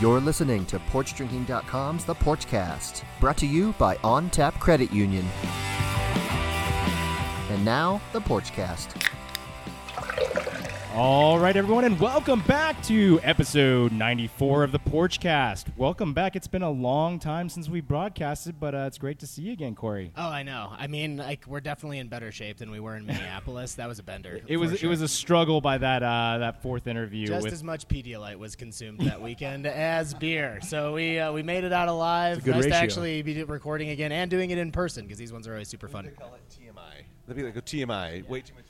You're listening to PorchDrinking.com's The Porchcast, brought to you by On Tap Credit Union. And now, The Porchcast. All right, everyone, and welcome back to episode 94 of the Porchcast. Welcome back. It's been a long time since we broadcasted, but uh, it's great to see you again, Corey. Oh, I know. I mean, like we're definitely in better shape than we were in Minneapolis. that was a bender. It was for it was a struggle by that uh, that fourth interview. just with, as much Pedialyte was consumed that weekend as beer. So we uh, we made it out alive. It's a good nice ratio. to actually be recording again and doing it in person because these ones are always super fun. They call it TMI. That'd be like a TMI. Way too much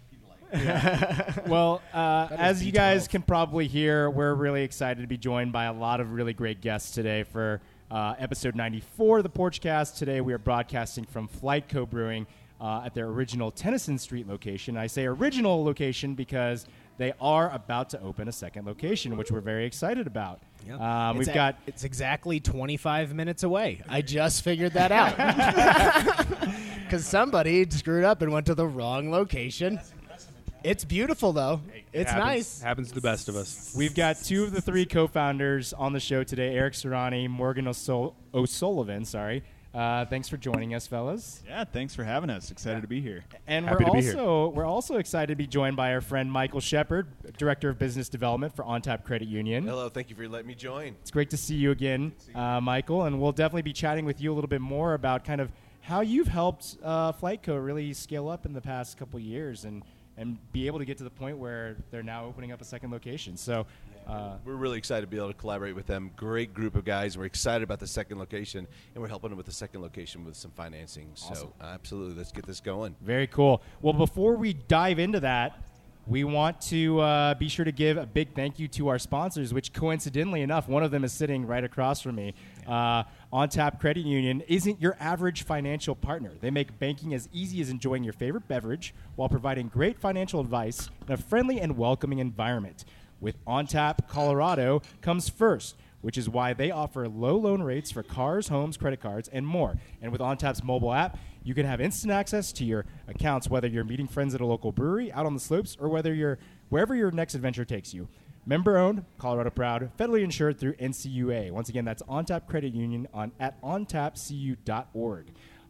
well, uh, as you guys can probably hear, we're really excited to be joined by a lot of really great guests today for uh, episode 94 of the Porchcast. Today we are broadcasting from FlyteCo Brewing uh, at their original Tennyson Street location. I say original location because they are about to open a second location, which we're very excited about. Um, we've a- got it's exactly 25 minutes away. I just figured that out because somebody screwed up and went to the wrong location. It's beautiful though. It's happens, nice. Happens to the best of us. We've got two of the three co-founders on the show today: Eric Serani, Morgan O'Sul- O'Sullivan. Sorry. Uh, thanks for joining us, fellas. Yeah, thanks for having us. Excited to be here. And Happy we're to be here. also we're also excited to be joined by our friend Michael Shepard, Director of Business Development for OnTap Credit Union. Hello, thank you for letting me join. It's great to see you again, uh, Michael, and we'll definitely be chatting with you a little bit more about kind of how you've helped uh, FlyteCo really scale up in the past couple years and and be able to get to the point where they're now opening up a second location. So. Uh, We're really excited to be able to collaborate with them. Great group of guys. We're excited about the second location, and we're helping them with the second location with some financing. So, absolutely, let's get this going. Very cool. Well, before we dive into that, we want to uh, be sure to give a big thank you to our sponsors, which coincidentally enough, one of them is sitting right across from me. Uh, Credit Union isn't your average financial partner. They make banking as easy as enjoying your favorite beverage while providing great financial advice in a friendly and welcoming environment. With OnTap Colorado comes first, which is why they offer low loan rates for cars, homes, credit cards, and more. And with OnTap's mobile app, you can have instant access to your accounts whether you're meeting friends at a local brewery out on the slopes or whether you're wherever your next adventure takes you. Member owned, Colorado proud, federally insured through NCUA. Once again, that's OnTap Credit Union on at ontapcu.org.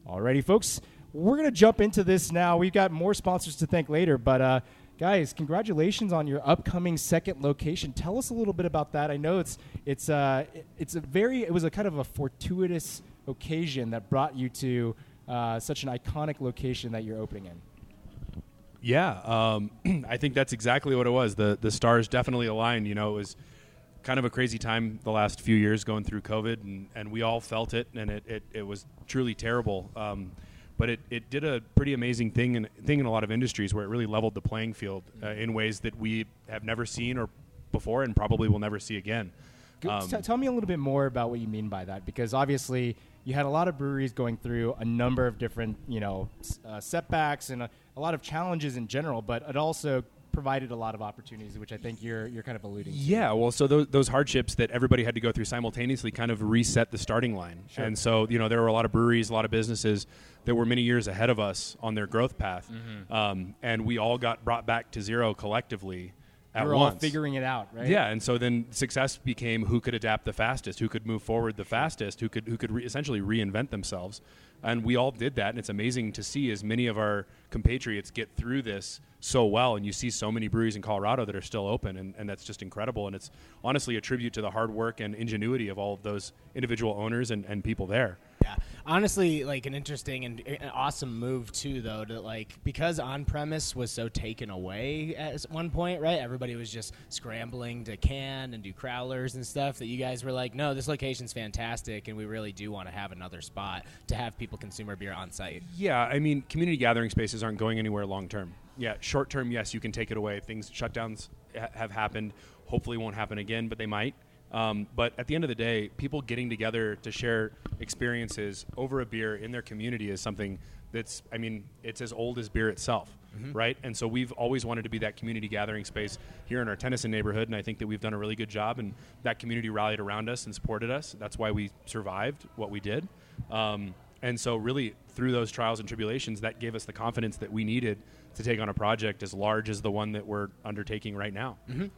Alrighty, folks, we're gonna jump into this now. We've got more sponsors to thank later, but uh, guys, congratulations on your upcoming second location. Tell us a little bit about that. I know it's it's uh, it's a very it was a kind of a fortuitous occasion that brought you to uh, such an iconic location that you're opening in. Yeah, um, I think that's exactly what it was. The the stars definitely aligned. You know, it was kind of a crazy time the last few years going through COVID, and, and we all felt it, and it, it, it was truly terrible. Um, but it, it did a pretty amazing thing in, thing in a lot of industries where it really leveled the playing field uh, in ways that we have never seen or before and probably will never see again. Um, t- tell me a little bit more about what you mean by that, because obviously you had a lot of breweries going through a number of different, you know, s- uh, setbacks and a, a lot of challenges in general, but it also provided a lot of opportunities, which I think you're you're kind of alluding to. Yeah, well, so those, those hardships that everybody had to go through simultaneously kind of reset the starting line. Sure. And so, you know, there were a lot of breweries, a lot of businesses that were many years ahead of us on their growth path. Um, and we all got brought back to zero collectively at We're all figuring it out, right? Yeah, and so then success became who could adapt the fastest, who could move forward the fastest, who could who could re- essentially reinvent themselves, and we all did that. And it's amazing to see as many of our compatriots get through this so well. And you see so many breweries in Colorado that are still open, and, and that's just incredible. And it's honestly a tribute to the hard work and ingenuity of all of those individual owners and, and people there. Yeah, honestly, like an interesting and eh, an awesome move too, though. To like because on premise was so taken away at one point, right? Everybody was just scrambling to can and do crowlers and stuff. That you guys were like, no, this location's fantastic, and we really do want to have another spot to have people consume our beer on site. Yeah, I mean, community gathering spaces aren't going anywhere long term. Yeah, short term, yes, you can take it away. Things shutdowns ha- have happened. Hopefully, won't happen again, but they might. Um, but at the end of the day, people getting together to share experiences over a beer in their community is something that's, I mean, it's as old as beer itself, right? And so we've always wanted to be that community gathering space here in our Tennyson neighborhood, and I think that we've done a really good job, and that community rallied around us and supported us. That's why we survived what we did. Um, and so really through those trials and tribulations, that gave us the confidence that we needed to take on a project as large as the one that we're undertaking right now.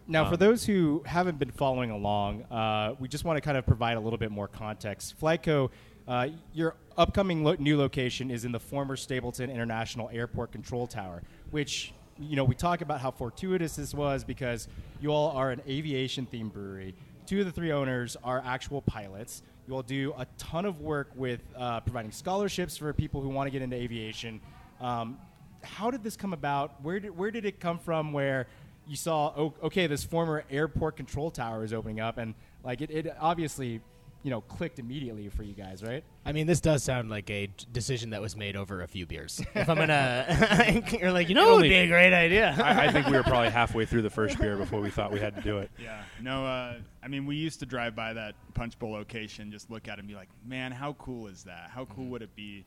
Now, for those who haven't been following along, uh, we just want to kind of provide a little bit more context. FlyteCo, uh, your upcoming lo- new location is in the former Stapleton International Airport Control Tower, which you know we talk about how fortuitous this was because you all are an aviation-themed brewery. Two of the three owners are actual pilots. You all do a ton of work with uh, providing scholarships for people who want to get into aviation. Um, how did this come about? Where did where did it come from? Where you saw, oh, okay, this former airport control tower is opening up, and like it, it obviously, you know, clicked immediately for you guys, right? I mean, this does sound like a d- decision that was made over a few beers. If I'm gonna, you're like, you know, it would be a great idea. I, I think we were probably halfway through the first beer before we thought we had to do it. Yeah. No, uh, I mean, we used to drive by that Punch Bowl location, just look at it and be like, man, how cool is that? How cool would it be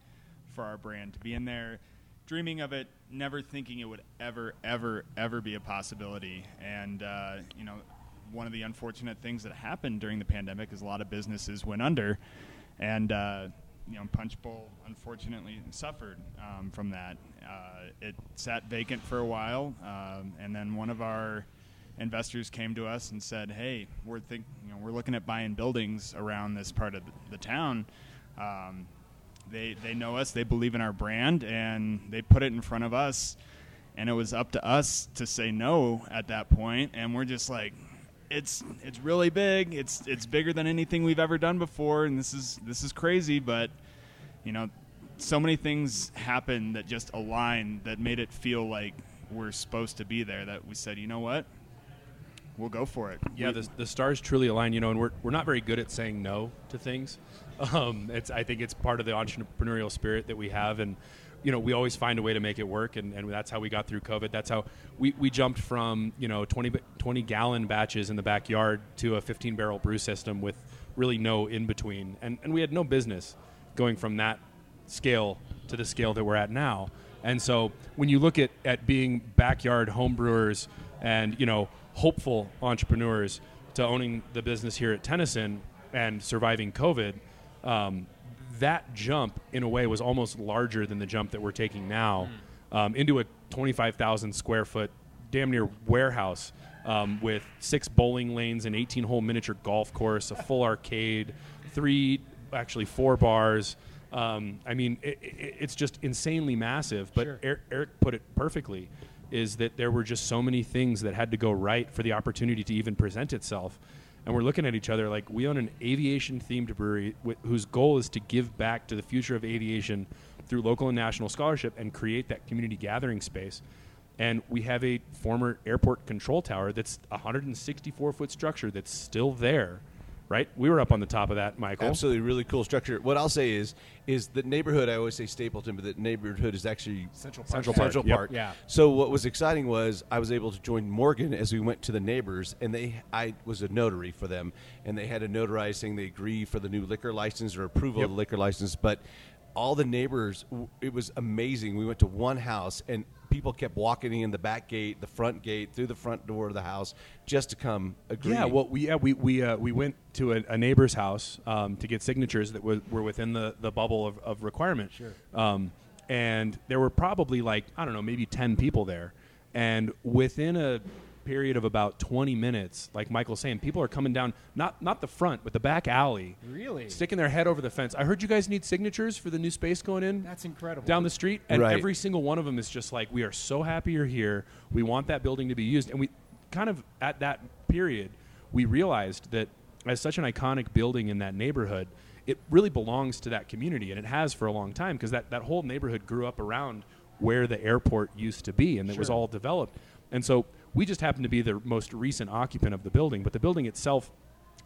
for our brand to be in there, dreaming of it, never thinking it would ever, ever, ever be a possibility. And, uh, you know, one of the unfortunate things that happened during the pandemic is a lot of businesses went under. And, uh, you know, Punch Bowl unfortunately suffered um, from that. Uh, it sat vacant for a while, um, and then one of our investors came to us and said, "Hey, we're think, you know, we're looking at buying buildings around this part of the, town. Um, they they know us, they believe in our brand, and they put it in front of us, and it was up to us to say no at that point, and we're just like." It's it's really big. It's it's bigger than anything we've ever done before, and this is this is crazy. But you know, so many things happened that just aligned that made it feel like we're supposed to be there. That we said, you know what, we'll go for it. Yeah, We- the, the stars truly align, you know, and we're, we're not very good at saying no to things. Um, it's I think it's part of the entrepreneurial spirit that we have, and you know, we always find a way to make it work, and, and that's how we got through COVID. That's how we, we jumped from you know 20, 20 gallon batches in the backyard to a 15 barrel brew system with really no in between, and and we had no business going from that scale to the scale that we're at now. And so when you look at, at being backyard home brewers and, you know, hopeful entrepreneurs to owning the business here at Tennyson and surviving COVID, um, that jump in a way was almost larger than the jump that we're taking now um, into a 25,000 square foot damn near warehouse um, with six bowling lanes, an 18 hole miniature golf course, a full arcade, three, actually four bars. Um, I mean, it, it, it's just insanely massive. But Sure. Eric, Eric put it perfectly is that there were just so many things that had to go right for the opportunity to even present itself. And we're looking at each other like we own an aviation themed brewery wh- whose goal is to give back to the future of aviation through local and national scholarship and create that community gathering space. And we have a former airport control tower that's a 164 foot structure that's still there, right? We were up on the top of that, Michael. Absolutely, really cool structure. What I'll say is, is the neighborhood. I always say Stapleton, but the neighborhood is actually Central Central Park. Central Yep. Park. Yeah. So what was exciting was I was able to join Morgan as we went to the neighbors, and they I was a notary for them, and they had a notarize saying they agree for the new liquor license or approval Yep. of the liquor license, but. All the neighbors, it was amazing. We went to one house, and people kept walking in the back gate, the front gate, through the front door of the house, just to come agree. Yeah, well, we yeah we we uh, we went to a, a neighbor's house um, to get signatures that was, were within the, the bubble of, of requirement. Sure. Um, and there were probably like I don't know, maybe ten people there, and within a period of about 20 minutes like michael's saying people are coming down not not the front but the back alley Really? sticking their head over the fence i heard you guys need signatures for the new space going in That's incredible. down the street and Right. every single one of them is just like we are so happy you're here we want that building to be used and we kind of at that period we realized that as such an iconic building in that neighborhood it really belongs to that community and it has for a long time because that, that whole neighborhood grew up around where the airport used to be and it was all developed and so we just happen to be the most recent occupant of the building but the building itself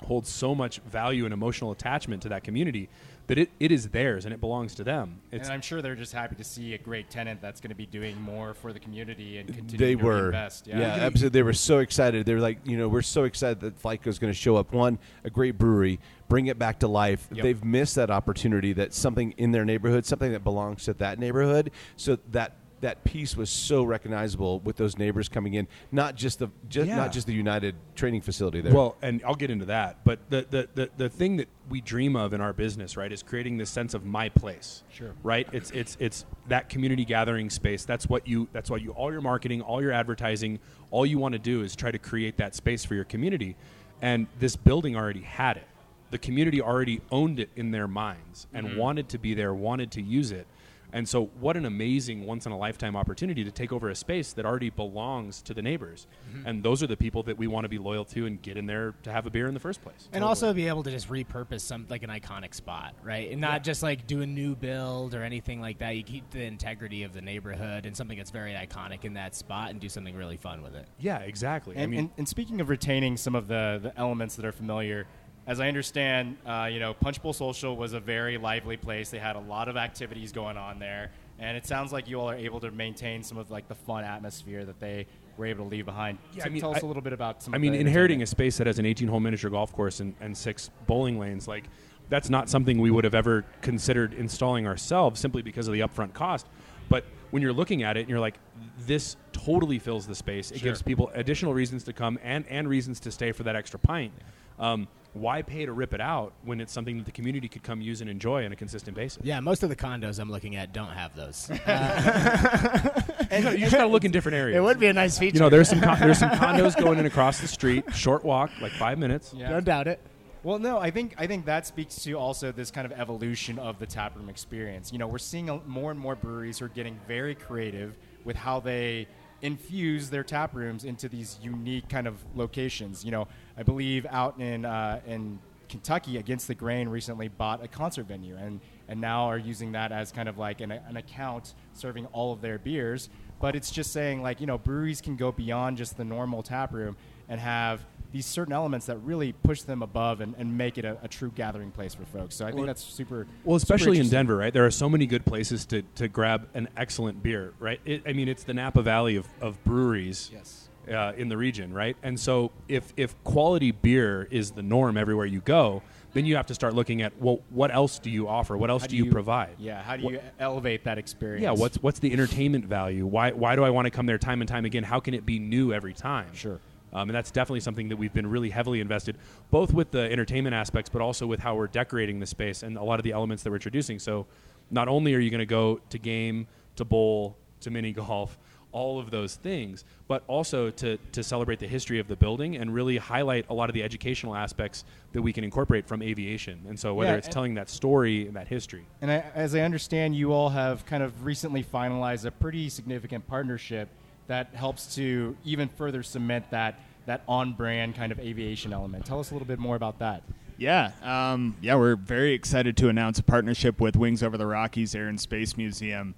holds so much value and emotional attachment to that community that it, it is theirs and it belongs to them. It's and I'm sure they're just happy to see a great tenant that's going to be doing more for the community and continue they to were. Invest. yeah, absolutely. They were so excited. They were like you know we're so excited that FlyteCo is going to show up. One a great brewery bring it back to life. Yep. they've missed that opportunity that something in their neighborhood something that belongs to that neighborhood. So that that piece was so recognizable with those neighbors coming in. Not just the just Yeah. not just the United training facility there. Well, and I'll get into that, but the, the, the, the thing that we dream of in our business, right, is creating this sense of my place. Sure. Right? It's it's it's that community gathering space. That's what you that's what you all your marketing, all your advertising, all you want to do is try to create that space for your community. And this building already had it. The community already owned it in their minds and mm-hmm. wanted to be there, wanted to use it. And so, what an amazing once in a lifetime opportunity to take over a space that already belongs to the neighbors. Mm-hmm. And those are the people that we want to be loyal to and get in there to have a beer in the first place. And also be able to just repurpose some like an iconic spot, right? And not just like do a new build or anything like that. You keep the integrity of the neighborhood and something that's very iconic in that spot and do something really fun with it. yeah, exactly. And, I mean, and, and speaking of retaining some of the, the elements that are familiar, as I understand, uh, you know, Punch Bowl Social was a very lively place. They had a lot of activities going on there, and it sounds like you all are able to maintain some of like the fun atmosphere that they were able to leave behind. Yeah, T- I mean, tell us I- a little bit about some. I mean, inheriting a space that has an 18 hole miniature golf course and, and six bowling lanes, like, that's not something we would have ever considered installing ourselves simply because of the upfront cost. But when you're looking at it and you're like, this totally fills the space, it gives people additional reasons to come and, and reasons to stay for that extra pint. Um, why pay to rip it out when it's something that the community could come use and enjoy on a consistent basis? Yeah, most of the condos I'm looking at don't have those. And you just got to look in different areas. it would be a nice feature. You know, there's some con- there's some condos going in across the street, short walk, like five minutes. Yeah. Don't doubt it. Well, no, I think I think that speaks to also this kind of evolution of the taproom experience. You know, we're seeing a, more and more breweries who are getting very creative with how they infuse their tap rooms into these unique kind of locations. You know, I believe out in uh, in Kentucky, Against the Grain recently bought a concert venue and and now are using that as kind of like an, an account serving all of their beers. But it's just saying like you know breweries can go beyond just the normal tap room and have these certain elements that really push them above and, and make it a, a true gathering place for folks. So I think Well, that's super. Well, super especially in. Denver, right? There are so many good places to, to grab an excellent beer, right? It, I mean, it's the Napa Valley of, of breweries Yes. Uh, in the region, right? And so if, if quality beer is the norm everywhere you go, then you have to start looking at, well, what else do you offer? What else How do you, provide? Yeah. How do What- you elevate that experience? Yeah, what's what's the entertainment value? Why why do I want to come there time and time again? How can it be new every time? Sure. Um, and that's definitely something that we've been really heavily invested, both with the entertainment aspects, but also with how we're decorating the space and a lot of the elements that we're introducing. So, not only are you going to go to game, to bowl, to mini golf, all of those things, but also to to celebrate the history of the building and really highlight a lot of the educational aspects that we can incorporate from aviation. And so, whether Yeah, it's telling that story and that history. And I, as I understand, you all have kind of recently finalized a pretty significant partnership that helps to even further cement that that on-brand kind of aviation element. Tell us a little bit more about that. Yeah, um, yeah, we're very excited to announce a partnership with Wings Over the Rockies Air and Space Museum.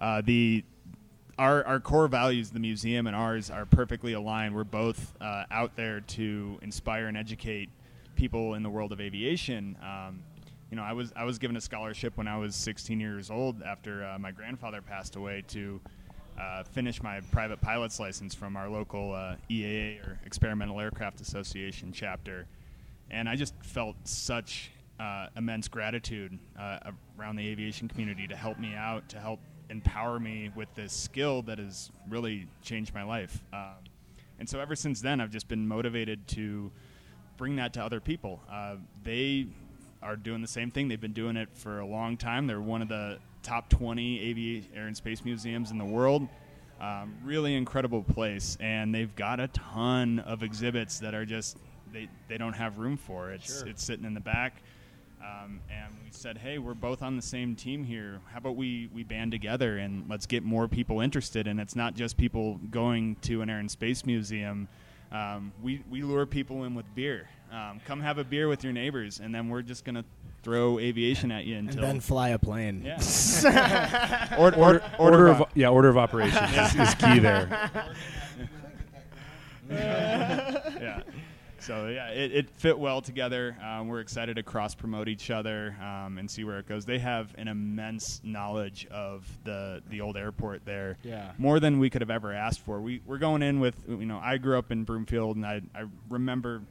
Uh, the our our core values, the museum and ours, are perfectly aligned. We're both uh, out there to inspire and educate people in the world of aviation. Um, you know, I was I was given a scholarship when I was 16 years old after uh, my grandfather passed away to uh, finish my private pilot's license from our local uh, EAA or Experimental Aircraft Association chapter, and I just felt such uh, immense gratitude uh, around the aviation community to help me out, to help empower me with this skill that has really changed my life. Um, and so ever since then, I've just been motivated to bring that to other people. Uh, they are doing the same thing. They've been doing it for a long time. They're one of the top 20 aviation air and space museums in the world. Um, really incredible place, and they've got a ton of exhibits that are just they, they don't have room for. It's it's sitting in the back. Um, and we said, hey, we're both on the same team here. How about we, we band together and let's get more people interested? And it's not just people going to an Air and Space Museum. Um, we, we lure people in with beer. Um, come have a beer with your neighbors, and then we're just going to throw aviation at you And until. then fly a plane. yeah. or, or, Order, order, of, yeah, order of operations is, is key there. yeah. So yeah, it, it fit well together. Um, we're excited to cross promote each other um, and see where it goes. They have an immense knowledge of the the old airport there. Yeah. More than we could have ever asked for. We we're going in with you know I grew up in Broomfield and I I remember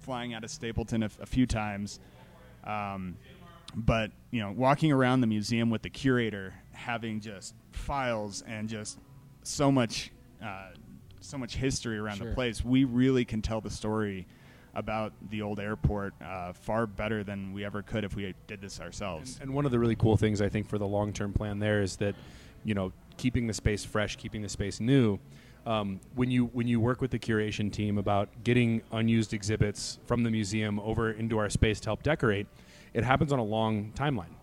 flying out of Stapleton a few times. Um, but you know, walking around the museum with the curator having just files and just so much, uh, so much history around Sure. the place, we really can tell the story about the old airport uh, far better than we ever could if we did this ourselves. And one of the really cool things I think for the long term plan there is that, you know, keeping the space fresh, keeping the space new. Um, when you when you work with the curation team about getting unused exhibits from the museum over into our space to help decorate, it happens on a long timeline.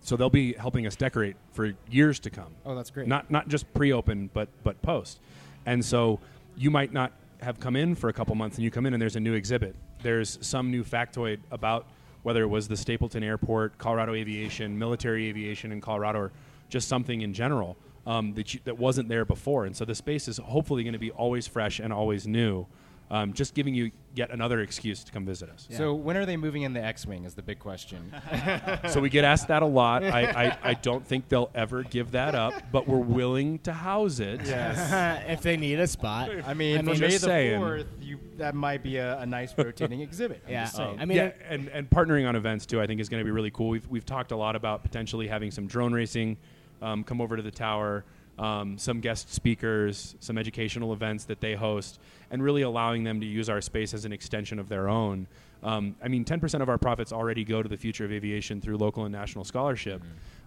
So they'll be helping us decorate for years to come. Oh, that's great. Not not just pre-open, but but post. And so you might not have come in for a couple months, and you come in and there's a new exhibit. There's some new factoid about whether it was the Stapleton Airport, Colorado Aviation, military aviation in Colorado, or just something in general um, that you, that wasn't there before. And so the space is hopefully going to be always fresh and always new. Um, just giving you yet another excuse to come visit us. So when are they moving in the X-wing? Is the big question. So we get asked that a lot. I, I, I don't think they'll ever give that up, but we're willing to house it. if they need a spot. I mean, I mean, May the saying. fourth, you that might be a, a nice rotating exhibit. I'm Yeah. just saying. I mean, yeah, and, and partnering on events too, I think is going to be really cool. We've, we've talked a lot about potentially having some drone racing um, come over to the tower, um, some guest speakers, some educational events that they host, and really allowing them to use our space as an extension of their own. Um, I mean, 10% of our profits already go to the future of aviation through local and national scholarship.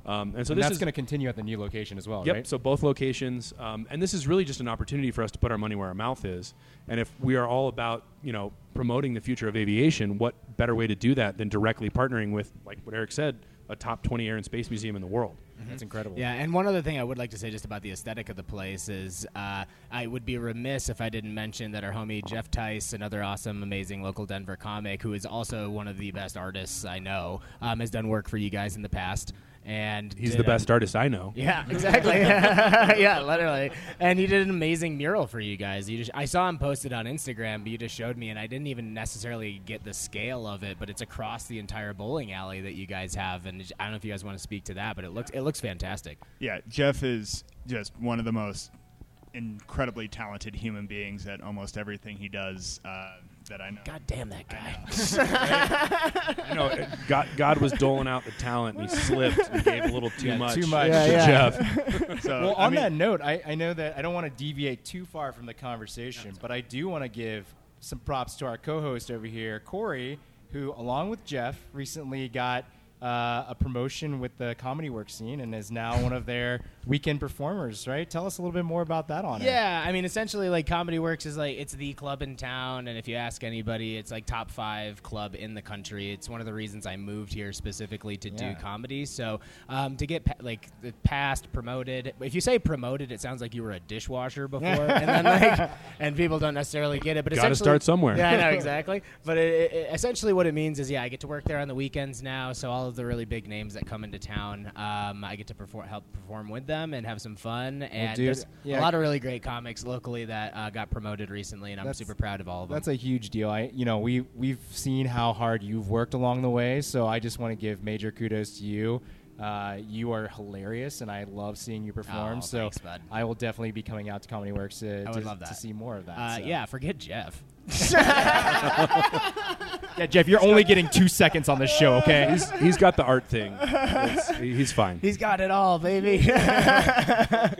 Um, and so and this that's is going to continue at the new location as well, Yep. right? So both locations, um, and this is really just an opportunity for us to put our money where our mouth is. And if we are all about you know promoting the future of aviation, what better way to do that than directly partnering with, like what Eric said, a top 20 air and space museum in the world? That's incredible. Yeah, and one other thing I would like to say just about the aesthetic of the place is uh, I would be remiss if I didn't mention that our homie Jeff Tice, another awesome, amazing local Denver comic, who is also one of the best artists I know, um, has done work for you guys in the past. And He's did the a- best artist I know. Yeah, exactly. yeah, literally. And he did an amazing mural for you guys. You just I saw him posted on Instagram, but you just showed me, and I didn't even necessarily get the scale of it. But it's across the entire bowling alley that you guys have, and I don't know if you guys want to speak to that, but it looks it looks fantastic. Yeah, Jeff is just one of the most incredibly talented human beings at almost everything he does uh, that I know. God damn that guy. You know, it- God, God was doling out the talent, and he slipped and gave a little too Yeah, much. too much. to Yeah, yeah. Jeff. So, Well, I on mean- that note, I, I know that I don't want to deviate too far from the conversation, but I do want to give some props to our co-host over here, Corey, who, along with Jeff, recently got uh, a promotion with the Comedy Works scene and is now one of their weekend performers. Right? Tell us a little bit more about that honor. Yeah, I mean, essentially, like Comedy Works is like it's the club in town, and if you ask anybody, it's like top five club in the country. It's one of the reasons I moved here specifically to Yeah. do comedy. So um, to get pa- like the past promoted, if you say promoted, it sounds like you were a dishwasher before, and then like, and people don't necessarily get it. But Gotta start somewhere. Yeah, I know exactly. But it, it, essentially, what it means is, yeah, I get to work there on the weekends now. So all of the really big names that come into town, um, I get to perform, help perform with them and have some fun. And dude, there's yeah. a lot of really great comics locally that uh, got promoted recently, and I'm That's- super proud of all of them. That's a huge deal. I, you know, we we've seen how hard you've worked along the way, so I just want to give major kudos to you. Uh, you are hilarious, and I love seeing you perform. Oh, so thanks, bud. I will definitely be coming out to Comedy Works to, to, love to see more of that. uh, so. yeah, forget Jeff. yeah, Jeff, you're only getting two seconds on this show, okay? He's, he's got the art thing. It's- he's fine. He's got it all, baby. yeah,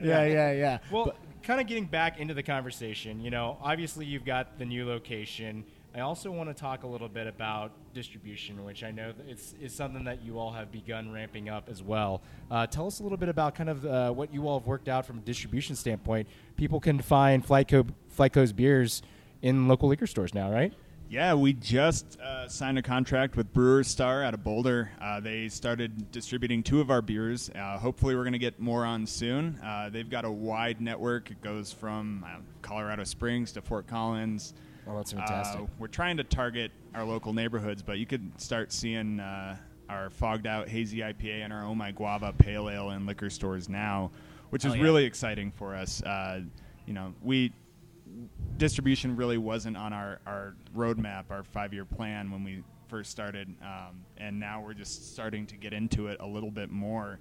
yeah, yeah. Well, kind of getting back into the conversation, you know, obviously you've got the new location. I also want to talk a little bit about distribution, which I know it's is something that you all have begun ramping up as well. Uh, tell us a little bit about kind of uh, what you all have worked out from a distribution standpoint. People can find FlyteCo FlyteCo's beers in local liquor stores now, right? Yeah, we just uh, signed a contract with Brewer Star out of Boulder. Uh, they started distributing two of our beers. Uh, hopefully, we're going to get more on soon. Uh, they've got a wide network. It goes from Colorado Springs to Fort Collins. Oh, that's fantastic. Uh, we're trying to target our local neighborhoods, but you could start seeing uh, our fogged out hazy IPA and our Oh My Guava Pale Ale in liquor stores now, which is yeah. really exciting for us. Uh, you know, we distribution really wasn't on our, our roadmap, our five year plan when we first started, um, and now we're just starting to get into it a little bit more.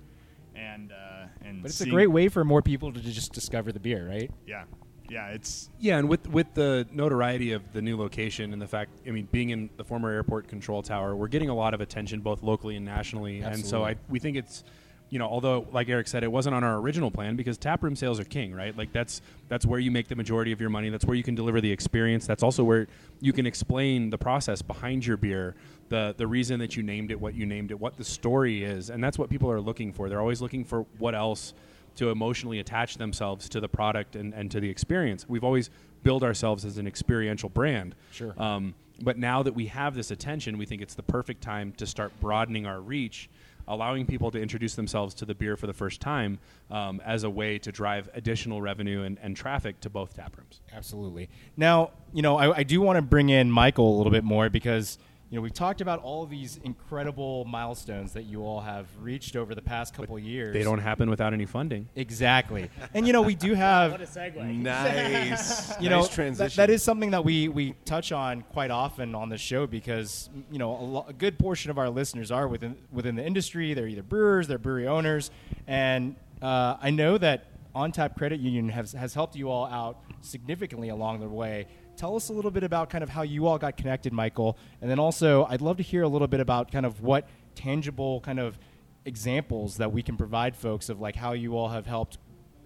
And uh, and But it's a great way for more people to just discover the beer, right? yeah, yeah. It's Yeah, and with with the notoriety of the new location and the fact, I mean, being in the former airport control tower, we're getting a lot of attention both locally and nationally, Absolutely. and so I we think it's you know, although like Eric said, it wasn't on our original plan because taproom sales are king, right? Like that's that's where you make the majority of your money. That's where you can deliver the experience. That's also where you can explain the process behind your beer, the the reason that you named it, what you named it, what the story is, and that's what people are looking for. They're always looking for what else to emotionally attach themselves to the product and, and to the experience. We've always built ourselves as an experiential brand. Sure. Um, but now that we have this attention, we think it's the perfect time to start broadening our reach, allowing people to introduce themselves to the beer for the first time um, as a way to drive additional revenue and, and traffic to both tap rooms. Absolutely. Now, you know, I, I do want to bring in Michael a little bit more because you know we've talked about all these incredible milestones that you all have reached over the past couple years. They don't happen without any funding. exactly, and you know we do have What a segue. Nice. you nice know that- transition. that is something that we we touch on quite often on the show because you know a, lo- a good portion of our listeners are within within the industry they're either brewers they're brewery owners and uh, I know that on tap credit union has has helped you all out significantly along the way tell us a little bit about kind of how you all got connected Michael and then also I'd love to hear a little bit about kind of what tangible kind of examples that we can provide folks of like how you all have helped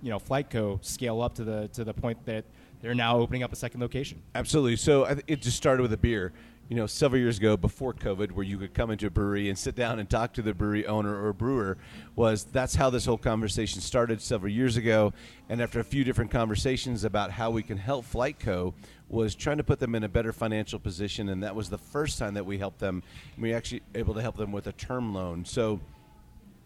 you know FlyteCo scale up to the to the point that they're now opening up a second location. Absolutely. So it just started with a beer. You know, several years ago, before COVID, where you could come into a brewery and sit down and talk to the brewery owner or brewer, was that's how this whole conversation started several years ago. And after a few different conversations about how we can help FlyteCo, was trying to put them in a better financial position. And that was the first time that we helped them. We actually able to help them with a term loan. So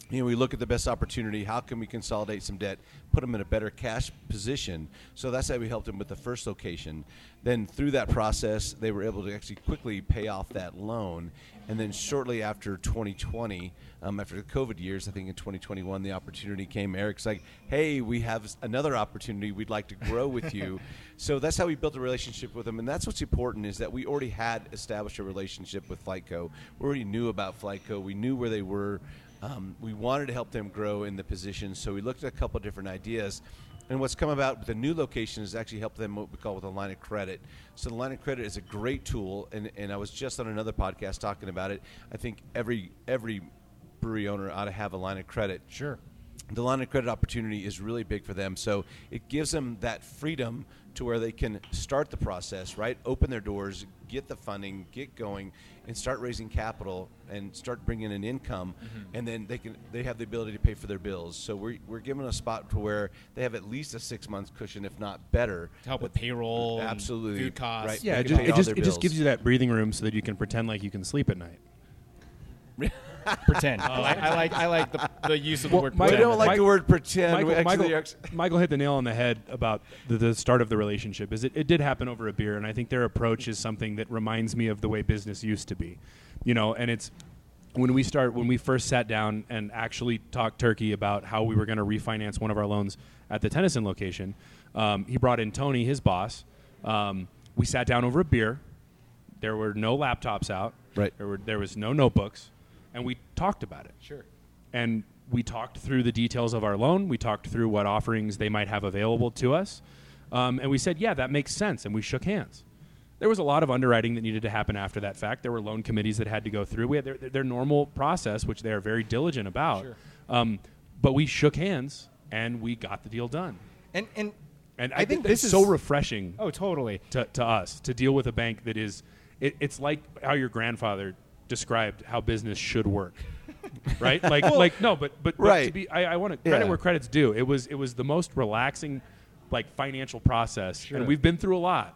you know, we look at the best opportunity. How can we consolidate some debt, put them in a better cash position? So that's how we helped them with the first location. Then through that process, they were able to actually quickly pay off that loan. And then shortly after 2020, um, after the COVID years, I think in 2021, the opportunity came. Eric's like, "Hey, we have another opportunity. We'd like to grow with you." so that's how we built a relationship with them. And that's what's important is that we already had established a relationship with FlyteCo. We already knew about FlyteCo. We knew where they were. Um, we wanted to help them grow in the position, so we looked at a couple different ideas. And what's come about with the new location is actually help them what we call with a line of credit. So the line of credit is a great tool, and, and I was just on another podcast talking about it. I think every every brewery owner ought to have a line of credit. Sure. The line of credit opportunity is really big for them, so it gives them that freedom to where they can start the process, right? Open their doors, get the funding, get going, and start raising capital and start bringing in income, mm-hmm. and then they can they have the ability to pay for their bills. So we're we're giving a spot to where they have at least a six month cushion, if not better, To help with payroll, Absolutely. food costs. Right. Yeah, it just, it just, it just gives you that breathing room so that you can pretend like you can sleep at night. pretend. I like I like I like the, the use of the Well, word my- We pretend. don't like Mike- the word pretend. Michael, actually Michael, are- Michael hit the nail on the head about the, the start of the relationship. Is it, it did happen over a beer, and I think their approach is something that reminds me of the way business used to be, you know. And it's when we start when we first sat down and actually talked turkey about how we were going to refinance one of our loans at the Tennyson location. Um, he brought in Tony, his boss. Um, we sat down over a beer. There were no laptops out. Right. There were there was no notebooks, and we talked about it Sure. and we talked through the details of our loan. We talked through what offerings they might have available to us, um, and we said, "Yeah, that makes sense." And we shook hands. There was a lot of underwriting that needed to happen after that fact. There were loan committees that had to go through. We had their, their normal process, which they are very diligent about. Sure. Um, but we shook hands and we got the deal done. And and And I think that's this is so refreshing oh totally. to, to us to deal with a bank that is it, it's like how your grandfather described how business should work right like like no but but, but to be i, I want to credit Yeah. where credit's due it was it was the most relaxing like financial process Sure. and we've been through a lot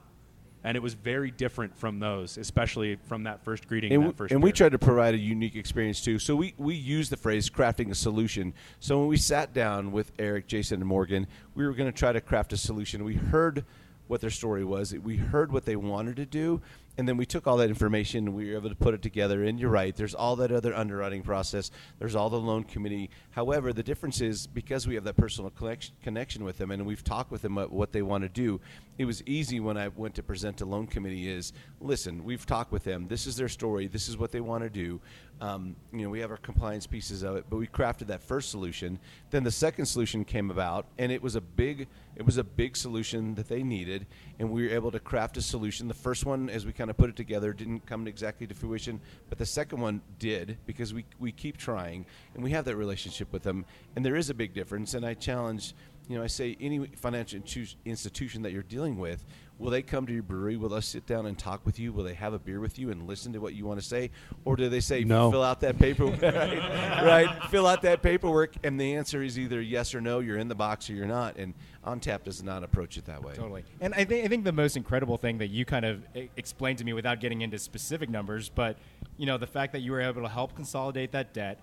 and it was very different from those especially from that first greeting and, that we, first and we tried to provide a unique experience too. So we we use the phrase crafting a solution. So when we sat down with Eric, Jason, and Morgan, we were going to try to craft a solution. We heard what their story was. We heard what they wanted to do, and then we took all that information and we were able to put it together. And you're right, there's all that other underwriting process. There's all the loan committee. However, the difference is because we have that personal connection, connection with them, and we've talked with them about what they want to do. It was easy when I went to present to loan committee. Is listen, we've talked with them. This is their story. This is what they want to do. Um, you know, we have our compliance pieces of it, but we crafted that first solution. Then the second solution came about, and it was a big, it was a big solution that they needed, and we were able to craft a solution. The first one, as we kind of put it together. Didn't come exactly to fruition, but the second one did because we we keep trying and we have that relationship with them. And there is a big difference. And I challenge, you know, I say any financial institution that you're dealing with, will they come to your brewery? Will they sit down and talk with you? Will they have a beer with you and listen to what you want to say, or do they say No. fill out that paperwork? right, right, fill out that paperwork, and the answer is either yes or no. You're in the box or you're not. And OnTap does not approach it that way. Totally. And I think I think the most incredible thing that you kind of e- explained to me without getting into specific numbers, but you know the fact that you were able to help consolidate that debt,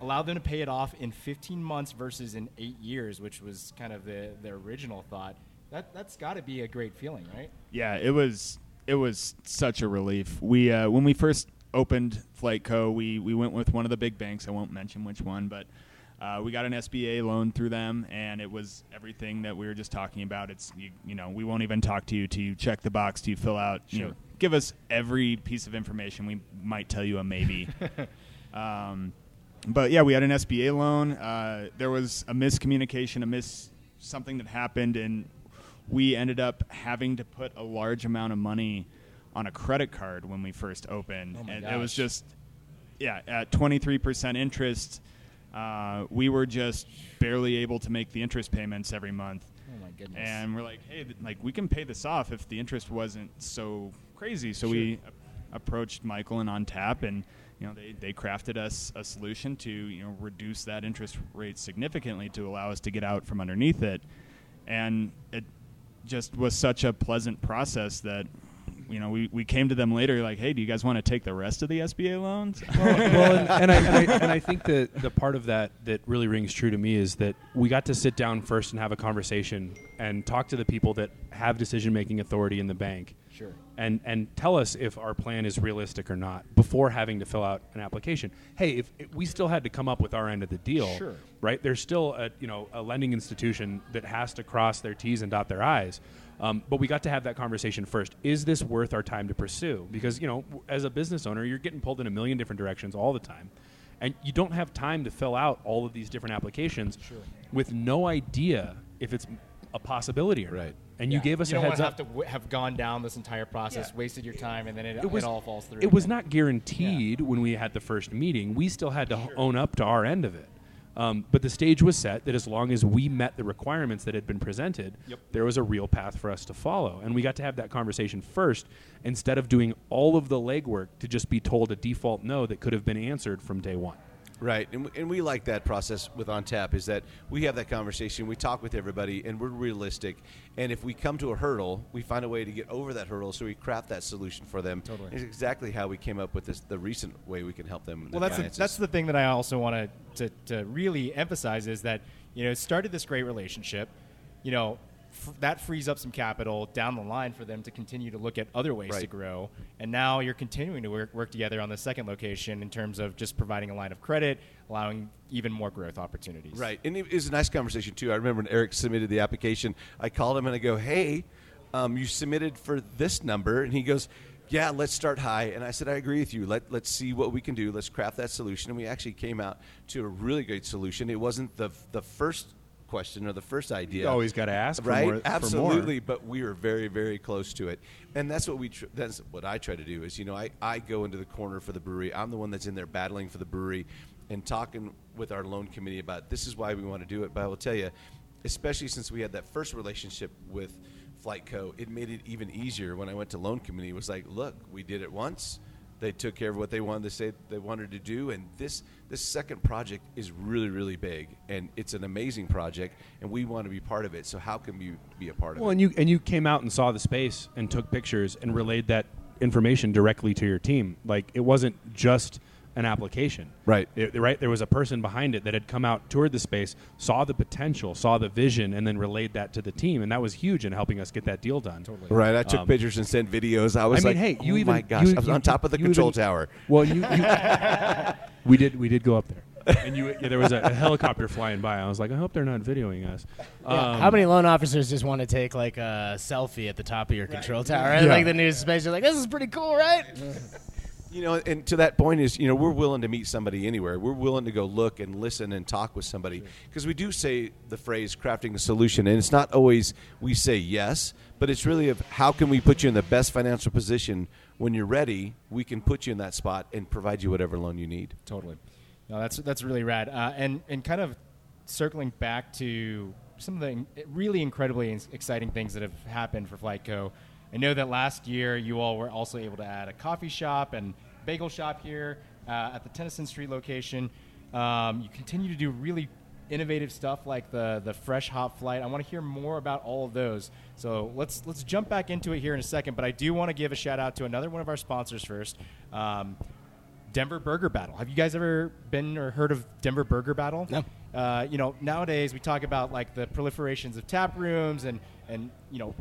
allow them to pay it off in 15 months versus in eight years, which was kind of the the original thought. That that's got to be a great feeling, right? Yeah, it was it was such a relief. We uh, when we first opened FlyteCo, we we went with one of the big banks. I won't mention which one, but uh, we got an SBA loan through them, and it was everything that we were just talking about. It's you, you know we won't even talk to you till you check the box, till you fill out. You know, give us every piece of information. We might tell you a maybe. um, but yeah, we had an SBA loan. Uh, there was a miscommunication, a miss something that happened, and we ended up having to put a large amount of money on a credit card when we first opened, Oh and it was just yeah at twenty three percent interest. Uh, we were just barely able to make the interest payments every month. Oh my goodness. And we're like, hey, th- like we can pay this off if the interest wasn't so crazy. So we a- approached Michael and on tap, and you know they, they crafted us a solution to you know reduce that interest rate significantly to allow us to get out from underneath it. And it just was such a pleasant process that. You know, we, we came to them later, like, hey, do you guys want to take the rest of the SBA loans? well, well, and, and, I, and, I, and I think that the part of that that really rings true to me is that we got to sit down first and have a conversation and talk to the people that have decision making authority in the bank. Sure. And and tell us if our plan is realistic or not before having to fill out an application. Hey, if, if we still had to come up with our end of the deal, Sure. right? There's still a you know a lending institution that has to cross their T's and dot their I's. Um, but we got to have that conversation first. Is this worth our time to pursue? Because you know, as a business owner, you're getting pulled in a million different directions all the time, and you don't have time to fill out all of these different applications with no idea if it's a possibility or not. Right. And you gave us you a don't heads wanna up. have to w- have gone down this entire process, Yeah. wasted your time, and then it, it was all falls through. It was not guaranteed when we had the first meeting. We still had to h own up to our end of it. Um, but the stage was set that as long as we met the requirements that had been presented, there was a real path for us to follow. And we got to have that conversation first instead of doing all of the legwork to just be told a default no that could have been answered from day one. Right, and, we- and we like that process with On Tap is that we have that conversation, we talk with everybody, and we're realistic. And if we come to a hurdle, we find a way to get over that hurdle, so we craft that solution for them. Totally. It's exactly how we came up with this, the recent way we can help them. Well, that's the, finances. that's the thing that I also want to to really emphasize is that you know it started this great relationship. You know, that frees up some capital down the line for them to continue to look at other ways to grow. And now you're continuing to work, work together on the second location in terms of just providing a line of credit, allowing even more growth opportunities. Right, and it was a nice conversation too. I remember when Eric submitted the application, I called him and I go, "Hey, um, you submitted for this number," and he goes, "Yeah, let's start high." And I said, "I agree with you. Let let's see what we can do. Let's craft that solution." And we actually came out to a really great solution. It wasn't the the first question or the first idea. You always gotta ask for right? for more. Absolutely, but we were very very close to it, and that's what we tr- that's what I try to do. Is you know I I go into the corner for the brewery. I'm the one that's in there battling for the brewery and talking with our loan committee about this is why we want to do it. But I will tell you, especially since we had that first relationship with FlyteCo, it made it even easier when I went to loan committee. It was like, look, we did it once. They took care of what they wanted to say they wanted to do, and this this second project is really really big, and it's an amazing project, and we want to be part of it. So how can you be a part of Well, it? Well, and you and you came out and saw the space and took pictures and relayed that information directly to your team. Like it wasn't just an application, Right. It- right. There was a person behind it that had come out, toured the space, saw the potential, saw the vision, and then relayed that to the team, and that was huge in helping us get that deal done. Totally. Right, I took Um, pictures and sent videos. I was I mean, like, hey, you oh even my gosh, you- I was you- on top of the control even- tower. Well, you, you we did we did go up there, and you yeah, there was a, a helicopter flying by. I was like, I hope they're not videoing us. Yeah, Um, How many loan officers just want to take like a selfie at the top of your control tower? And Yeah. like the news space, you're like, this is pretty cool, right? You know, and to that point is, you know, we're willing to meet somebody anywhere. We're willing to go look and listen and talk with somebody because we do say the phrase crafting a solution, and it's not always we say yes, but it's really of how can we put you in the best financial position when you're ready. We can put you in that spot and provide you whatever loan you need. Totally. No, that's that's really rad. Uh, and and kind of circling back to some of the really incredibly exciting things that have happened for FlyteCo. I know that last year you all were also able to add a coffee shop and bagel shop here uh, at the Tennyson Street location. Um, you continue to do really innovative stuff like the the fresh hop flight. I want to hear more about all of those. So let's let's jump back into it here in a second. But I do want to give a shout out to another one of our sponsors first. Um, Denver Burger Battle. Have you guys ever been or heard of Denver Burger Battle? No. Uh, you know, nowadays we talk about like the proliferations of tap rooms and and you know,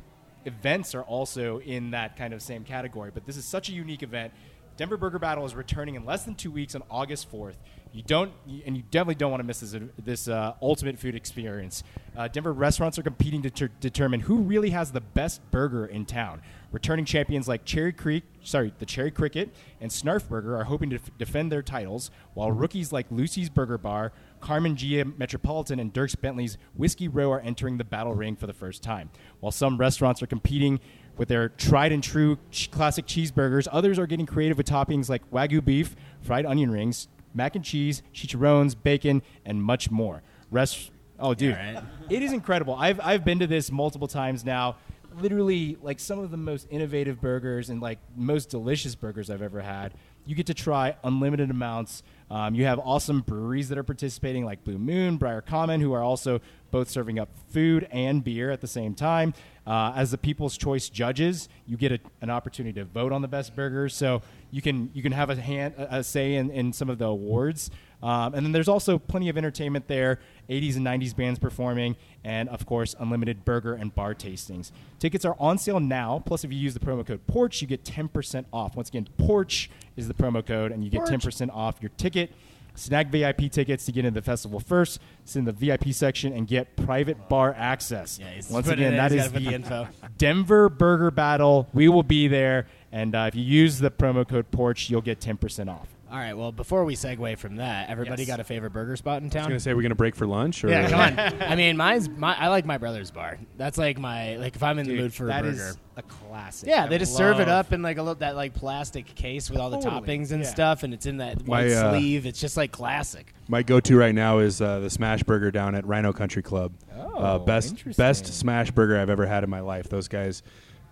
events are also in that kind of same category. But this is such a unique event. Denver Burger Battle is returning in less than two weeks on August 4th. You don't, and you definitely don't want to miss this, this uh, ultimate food experience. Uh, Denver restaurants are competing to ter- determine who really has the best burger in town. Returning champions like Cherry Creek, sorry, the Cherry Cricket and Snarf Burger are hoping to f- defend their titles, while rookies like Lucy's Burger Bar, Carmen Gia Metropolitan, and Dierks Bentley's Whiskey Row are entering the battle ring for the first time. While some restaurants are competing with their tried and true ch- classic cheeseburgers, others are getting creative with toppings like Wagyu beef, fried onion rings, mac and cheese, chicharrones, bacon, and much more. Rest. Oh, dude, right. it is incredible. I've I've been to this multiple times now. Literally, like some of the most innovative burgers and like most delicious burgers I've ever had. You get to try unlimited amounts. Um, you have awesome breweries that are participating, like Blue Moon, Briar Common, who are also both serving up food and beer at the same time. Uh, as the People's Choice judges, you get a, an opportunity to vote on the best burgers, so you can you can have a hand a, a say in, in some of the awards. Um, and then there's also plenty of entertainment there, 80s and 90s bands performing, and of course, unlimited burger and bar tastings. Tickets are on sale now. Plus, if you use the promo code PORCH, you get 10% off. Once again, PORCH is the promo code, and you get 10% off your ticket. Snag VIP tickets to get into the festival first. Sit in the VIP section and get private bar access. Yeah, he's Once putting it again, in, that he's is gotta put the the info. Denver Burger Battle. We will be there, and uh, if you use the promo code PORCH, you'll get 10% off. All right. Well, before we segue from that, everybody Yes. got a favorite burger spot in I was town. going to say we're going to break for lunch. Or yeah, come on. I mean, mine's my. I like my brother's bar. That's like my like if I'm in the mood for that a is burger. a classic. Yeah, I they just serve it love- up in like a little that like plastic case with all the Totally, toppings and yeah. stuff, and it's in that My, white uh, sleeve. It's just like classic. My go-to right now is uh, the Smash Burger down at Rhino Country Club. Oh, uh, best interesting. best Smash Burger I've ever had in my life. Those guys,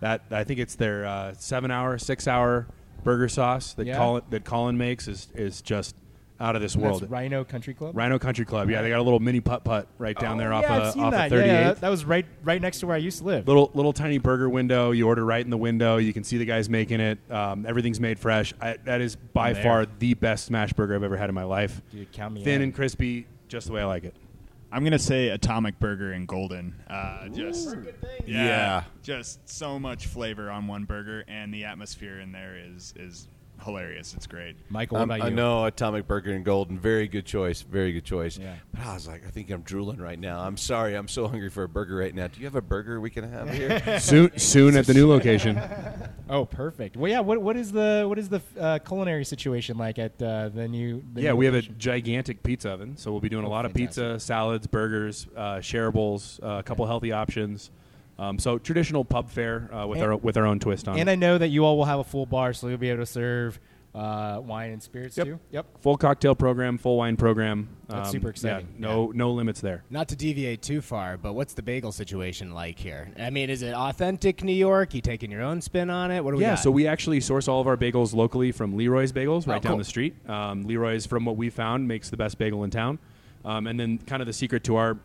that I think it's their uh, seven-hour, six-hour burger sauce that Yeah. Colin that Colin makes is is just out of this And world. Rhino Country Club. Rhino Country Club. Yeah, they got a little mini putt putt right down Oh, there off yeah, of off that. of 38th. Yeah, that, that was right right next to where I used to live. little little tiny burger window. You order right in the window. You can see the guys making it. Um, everything's made fresh. I, that is by far the best smash burger I've ever had in my life. Dude, count me Thin in. and crispy, just the way I like it. I'm gonna say Atomic Burger and Golden. Uh, just yeah, Yeah. just so much flavor on one burger, and the atmosphere in there is is hilarious. It's great. Michael, what Um, about I you? know Atomic Burger and Golden. Very good choice. Very good choice. Yeah. But I was like, I think I'm drooling right now. I'm sorry. I'm so hungry for a burger right now. Do you have a burger we can have here? soon, soon at the new location. Oh, perfect. Well, yeah. What what is the what is the uh, culinary situation like at uh, the new? The Yeah, new we have a gigantic pizza oven, so we'll be doing a Oh, lot of pizza, salads, burgers, uh, shareables, uh, a couple healthy options. Um, so traditional pub fare uh, with And- our with our own twist on And it. And I know that you all will have a full bar, so you'll be able to serve uh, wine and spirits Yep. too. Yep. Full cocktail program, full wine program. Um, That's super yeah, exciting. no no limits there. Not to deviate too far, but what's the bagel situation like here? I mean, is it authentic New York? You taking your own spin on it? What do we Yeah, got? so we actually source all of our bagels locally from Leroy's Bagels right Oh, down cool. the street. Um, Leroy's, from what we found, makes the best bagel in town. Um, and then, kind of the secret to our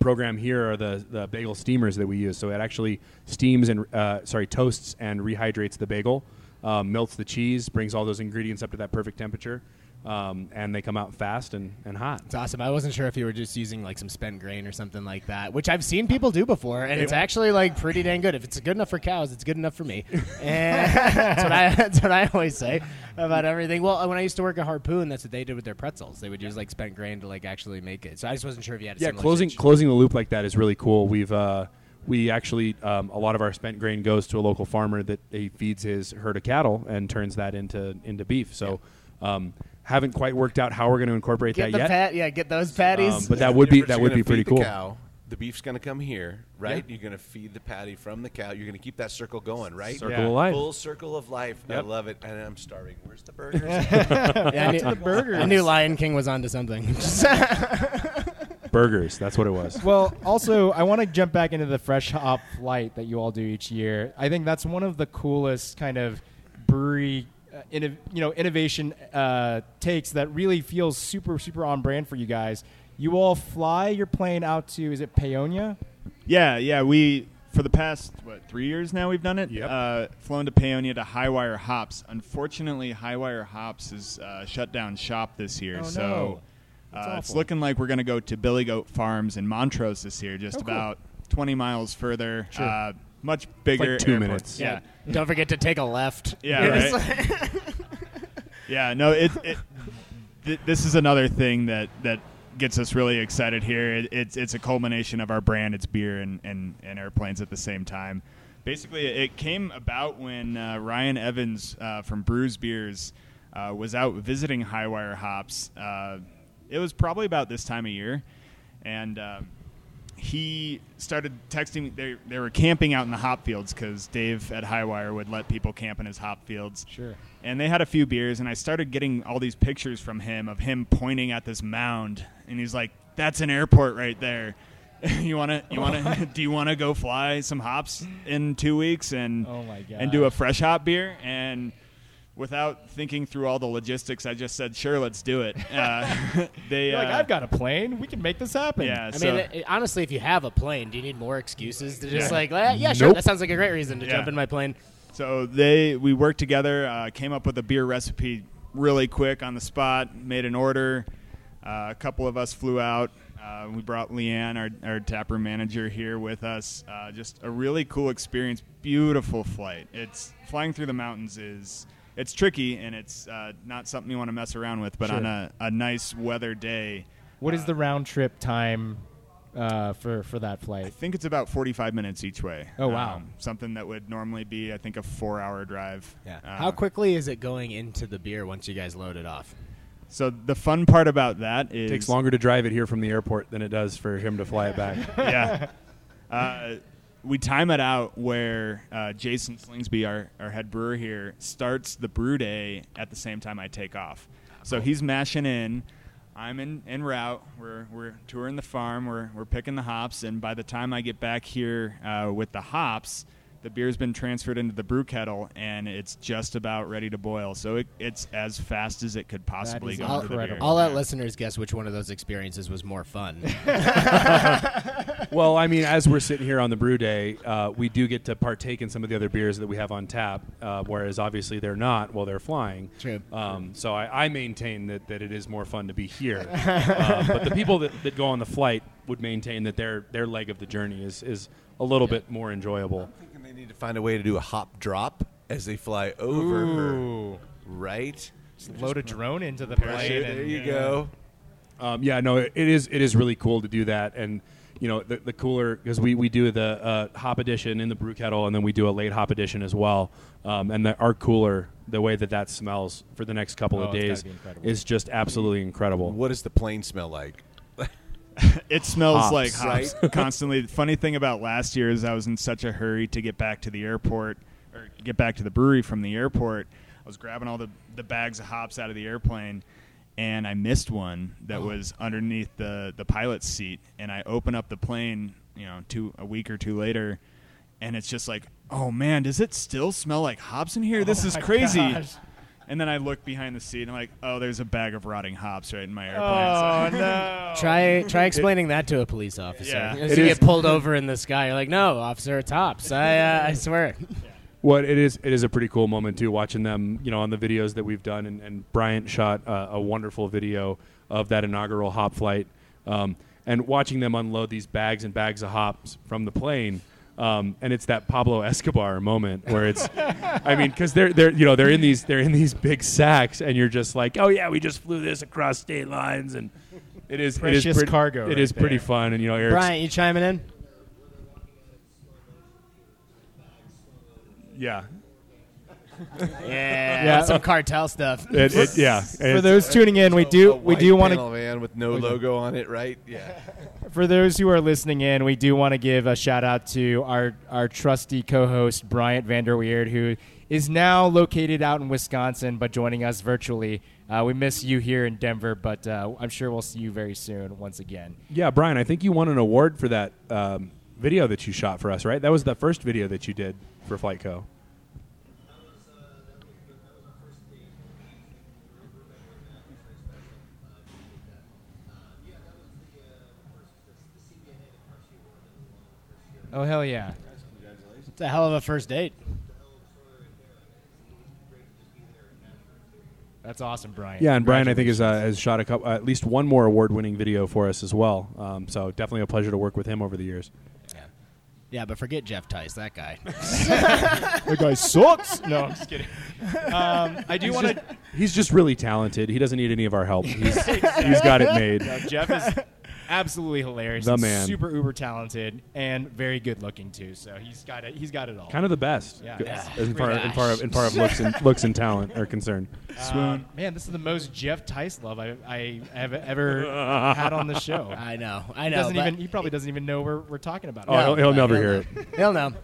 program here are the, the bagel steamers that we use. So it actually steams and uh, sorry toasts and rehydrates the bagel, um, melts the cheese, brings all those ingredients up to that perfect temperature, um, and they come out fast and, and hot. It's awesome. I wasn't sure if you were just using like some spent grain or something like that, which I've seen people do before, and it's actually like pretty dang good. If it's good enough for cows, it's good enough for me. And that's, what I, that's what I always say about everything. Well, when I used to work at Harpoon, that's what they did with their pretzels. They would use like spent grain to like actually make it. So I just wasn't sure if you had a yeah closing situation. closing the loop like that is really cool we've uh, we actually um, a lot of our spent grain goes to a local farmer that he feeds his herd of cattle and turns that into into beef. So. Um, haven't quite worked out how we're going to incorporate Get that the yet. pat, yeah, get those patties. Um, but that would be that would be pretty feed cool. The, cow, the beef's going to come here, right? Yeah. You're going to feed the patty from the cow. You're going to keep that circle going, right? Circle Yeah. of life. Full circle of life. I love it. And I'm starving. Where's the burgers? yeah, I, knew, the burgers. I knew Lion King was onto something. Burgers. That's what it was. well, also, I want to jump back into the fresh hop flight that you all do each year. I think that's one of the coolest kind of brewery, uh, inno- you know, innovation uh, takes that really feels super, super on brand for you guys. You all fly your plane out to is it Paonia? Yeah, yeah. We for the past what three years now we've done it. Yep. Uh, flown to Paonia to Highwire Hops. Unfortunately, Highwire Hops is uh, shut down shop this year. Oh, so no. Uh, it's looking like we're going to go to Billy Goat Farms in Montrose this year, just Oh, cool. about 20 miles further. Sure. Much bigger. two airport. minutes. Yeah. Don't forget to take a left. Yeah, right. Yeah, no, it, it th- this is another thing that that gets us really excited here. It, it's it's a culmination of our brand. It's beer and, and, and airplanes at the same time. Basically, it came about when uh, Ryan Evans uh, from Brews Beers uh, was out visiting Highwire Hops. Uh, it was probably about this time of year, and. Uh, he started texting me. They, they were camping out in the hop fields because Dave at Highwire would let people camp in his hop fields Sure. and they had a few beers and i started getting all these pictures from him of him pointing at this mound and he's like that's an airport right there you want to you want to do you want to go fly some hops in two weeks and Oh my God. and do a fresh hop beer and without thinking through all the logistics i just said sure let's do it uh, they You're like, uh, I've got a plane. We can make this happen. yeah I so mean, it, honestly, if you have a plane, do you need more excuses to just Yeah. like, "Eh, yeah, sure, Nope. that sounds like a great reason to Yeah. jump in my plane. So they we worked together, uh, came up with a beer recipe really quick on the spot, made an order. Uh, a couple of us flew out. Uh, we brought Leanne, our, our taproom manager, here with us. Uh, just a really cool experience. Beautiful flight. It's flying through the mountains is it's tricky and it's uh, not something you want to mess around with. But Sure. on a, a nice weather day, What is the round trip time uh, for for that flight? I think it's about 45 minutes each way. Oh, wow. Um, something that would normally be, I think, a four-hour drive. Yeah. Uh, How quickly is it going into the beer once you guys load it off? So the fun part about that is It takes longer to drive it here from the airport than it does for him to fly it back. yeah. We time it out where uh, Jason Slingsby, our, our head brewer here, starts the brew day at the same time I take off. So he's mashing in. I'm in, en route. We're, we're touring the farm. We're, we're picking the hops. And by the time I get back here uh, with the hops, the beer's been transferred into the brew kettle and it's just about ready to boil. So it, it's as fast as it could possibly is go into the beer. I'll let listeners guess which one of those experiences was more fun. well, I mean, as we're sitting here on the brew day, uh, we do get to partake in some of the other beers that we have on tap, uh, whereas obviously they're not while they're flying. True. Um, so I, I maintain that, that it is more fun to be here. uh, but the people that, that go on the flight would maintain that their their leg of the journey is, is a little bit more enjoyable. Thinking they need to find a way to do a hop drop as they fly over. Ooh. Right? Just load a drone into the plane. there and- you yeah. go. Um, yeah, no, it it is it is really cool to do that, and you know the, the cooler because we, we do the uh, hop edition in the brew kettle, and then we do a late hop edition as well. Um, and the, our cooler, the way that that smells for the next couple Oh, of days is just absolutely incredible. What does the plane smell like? It smells Hops, like hops constantly. The funny thing about last year is I was in such a hurry to get back to the airport or get back to the brewery from the airport. I was grabbing all the, the bags of hops out of the airplane and I missed one that oh. was underneath the, the pilot's seat. And I open up the plane, you know, two a week or two later, and it's just like, oh man, does it still smell like hops in here? Oh this Oh is crazy. gosh. And then I look behind the seat and I'm like, oh, there's a bag of rotting hops right in my airplane. Oh no! try try explaining that to a police officer. Yeah. As It you is- get pulled over in the sky, you're like, "No, officer, it's hops." I uh, I swear. What it is, it is a pretty cool moment too, watching them, you know, on the videos that we've done. And, and Bryant shot uh, a wonderful video of that inaugural hop flight, um, and watching them unload these bags and bags of hops from the plane. Um, and it's that Pablo Escobar moment where it's, I mean, because they're they're you know they're in these they're in these big sacks, and you're just like, oh yeah, we just flew this across state lines, and it is precious it is pre- cargo. It right is there. pretty fun, and you know, Eric's, Brian, you chiming in? Yeah, Yeah, Yeah. some cartel stuff. It, it, yeah. For those tuning in, we do A we do want to panel van with no logo on it, right? Yeah. For those who are listening in, we do want to give a shout out to our, our trusty co host, Bryant Vanderweerd, who is now located out in Wisconsin but joining us virtually. Uh, we miss you here in Denver, but uh, I'm sure we'll see you very soon once again. Yeah, Brian, I think you won an award for that um, video that you shot for us, right? That was the first video that you did for FlyteCo. Oh, hell yeah. It's a hell of a first date. That's awesome, Brian. Yeah, and Brian, I think, has, uh, has shot a couple, at least one more award-winning video for us as well. Um, so definitely a pleasure to work with him over the years. Yeah, yeah, but forget Jeff Tice, that guy. The guy sucks. No, I'm just kidding. Um, I do want to. He's just really talented. He doesn't need any of our help. He's, he's got it made. No, Jeff is absolutely hilarious. The man. super uber talented and very good looking too. So he's got it. He's got it all. Kind of the best, Yeah. G- Yeah. as far, in far, in far of looks and looks and talent are concerned. Um, man, this is the most Jeff Tice love I, I have ever had on the show. I know, I He know. doesn't even. He probably doesn't even know we're, we're talking about. Oh, it. he'll, he'll never he'll hear know. it. He'll know.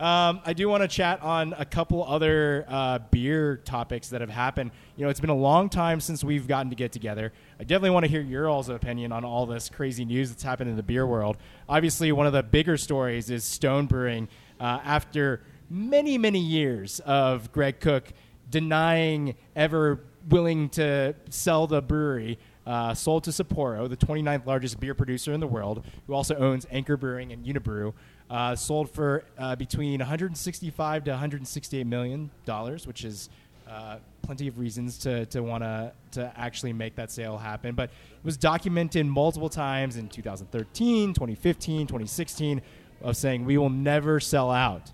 Um, I do want to chat on a couple other uh, beer topics that have happened. You know, it's been a long time since we've gotten to get together. I definitely want to hear your all's opinion on all this crazy news that's happened in the beer world. Obviously, one of the bigger stories is Stone Brewing. Uh, after many, many years of Greg Koch denying ever willing to sell the brewery, uh, sold to Sapporo, the 29th largest beer producer in the world, who also owns Anchor Brewing and Unibrew. Uh, sold for uh, between 165 to 168 million dollars, which is uh, plenty of reasons to, to want to to actually make that sale happen. But it was documented multiple times in 2013, 2015, 2016 of saying we will never sell out.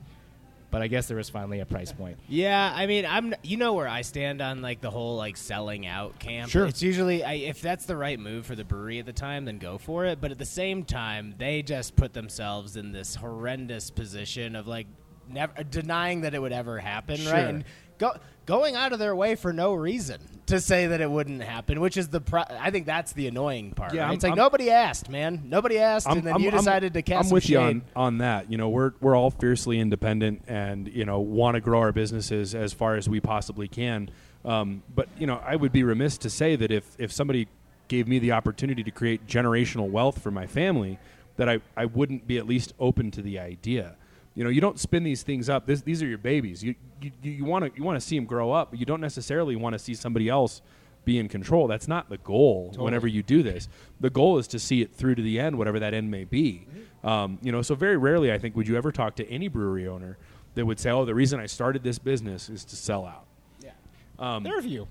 But I guess there was finally a price point. Yeah, I mean, I'm. You know where I stand on like the whole like selling out camp. Sure. It's usually I, if that's the right move for the brewery at the time, then go for it. But at the same time, they just put themselves in this horrendous position of like never denying that it would ever happen, Sure. right? And go, going out of their way for no reason to say that it wouldn't happen, which is the. Pro- I think that's the annoying part. Yeah, right? It's like I'm- nobody asked, man. Nobody asked, and then you decided to cast. I'm with some you on, on that. You know, we're we're all fiercely independent, and you know, want to grow our businesses as far as we possibly can. Um, but you know, I would be remiss to say that if if somebody gave me the opportunity to create generational wealth for my family, that I I wouldn't be at least open to the idea. You know, you don't spin these things up. This, these are your babies. You you want to you want to see them grow up, but you don't necessarily want to see somebody else be in control. That's not the goal. Whenever you do this, the goal is to see it through to the end, whatever that end may be. Um, you know, so very rarely, I think, would you ever talk to any brewery owner that would say, "Oh, the reason I started this business is to sell out." Yeah, um, There are a few.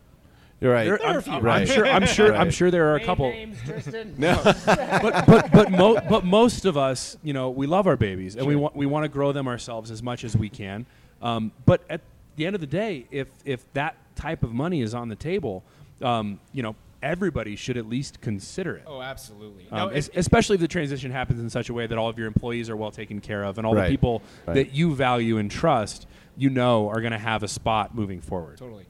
You're right. There- I'm, a few. I'm Right. sure. I'm sure. I'm sure there are a Name couple. names, Tristan. but but but, mo- but most of us, you know, we love our babies and we want we want to grow them ourselves as much as we can. Um, but at the end of the day, if if that type of money is on the table, um, you know, everybody should at least consider it. Oh, absolutely. Um, no, es- especially if the transition happens in such a way that all of your employees are well taken care of and all Right. the people Right. that you value and trust, you know, are going to have a spot moving forward. Totally.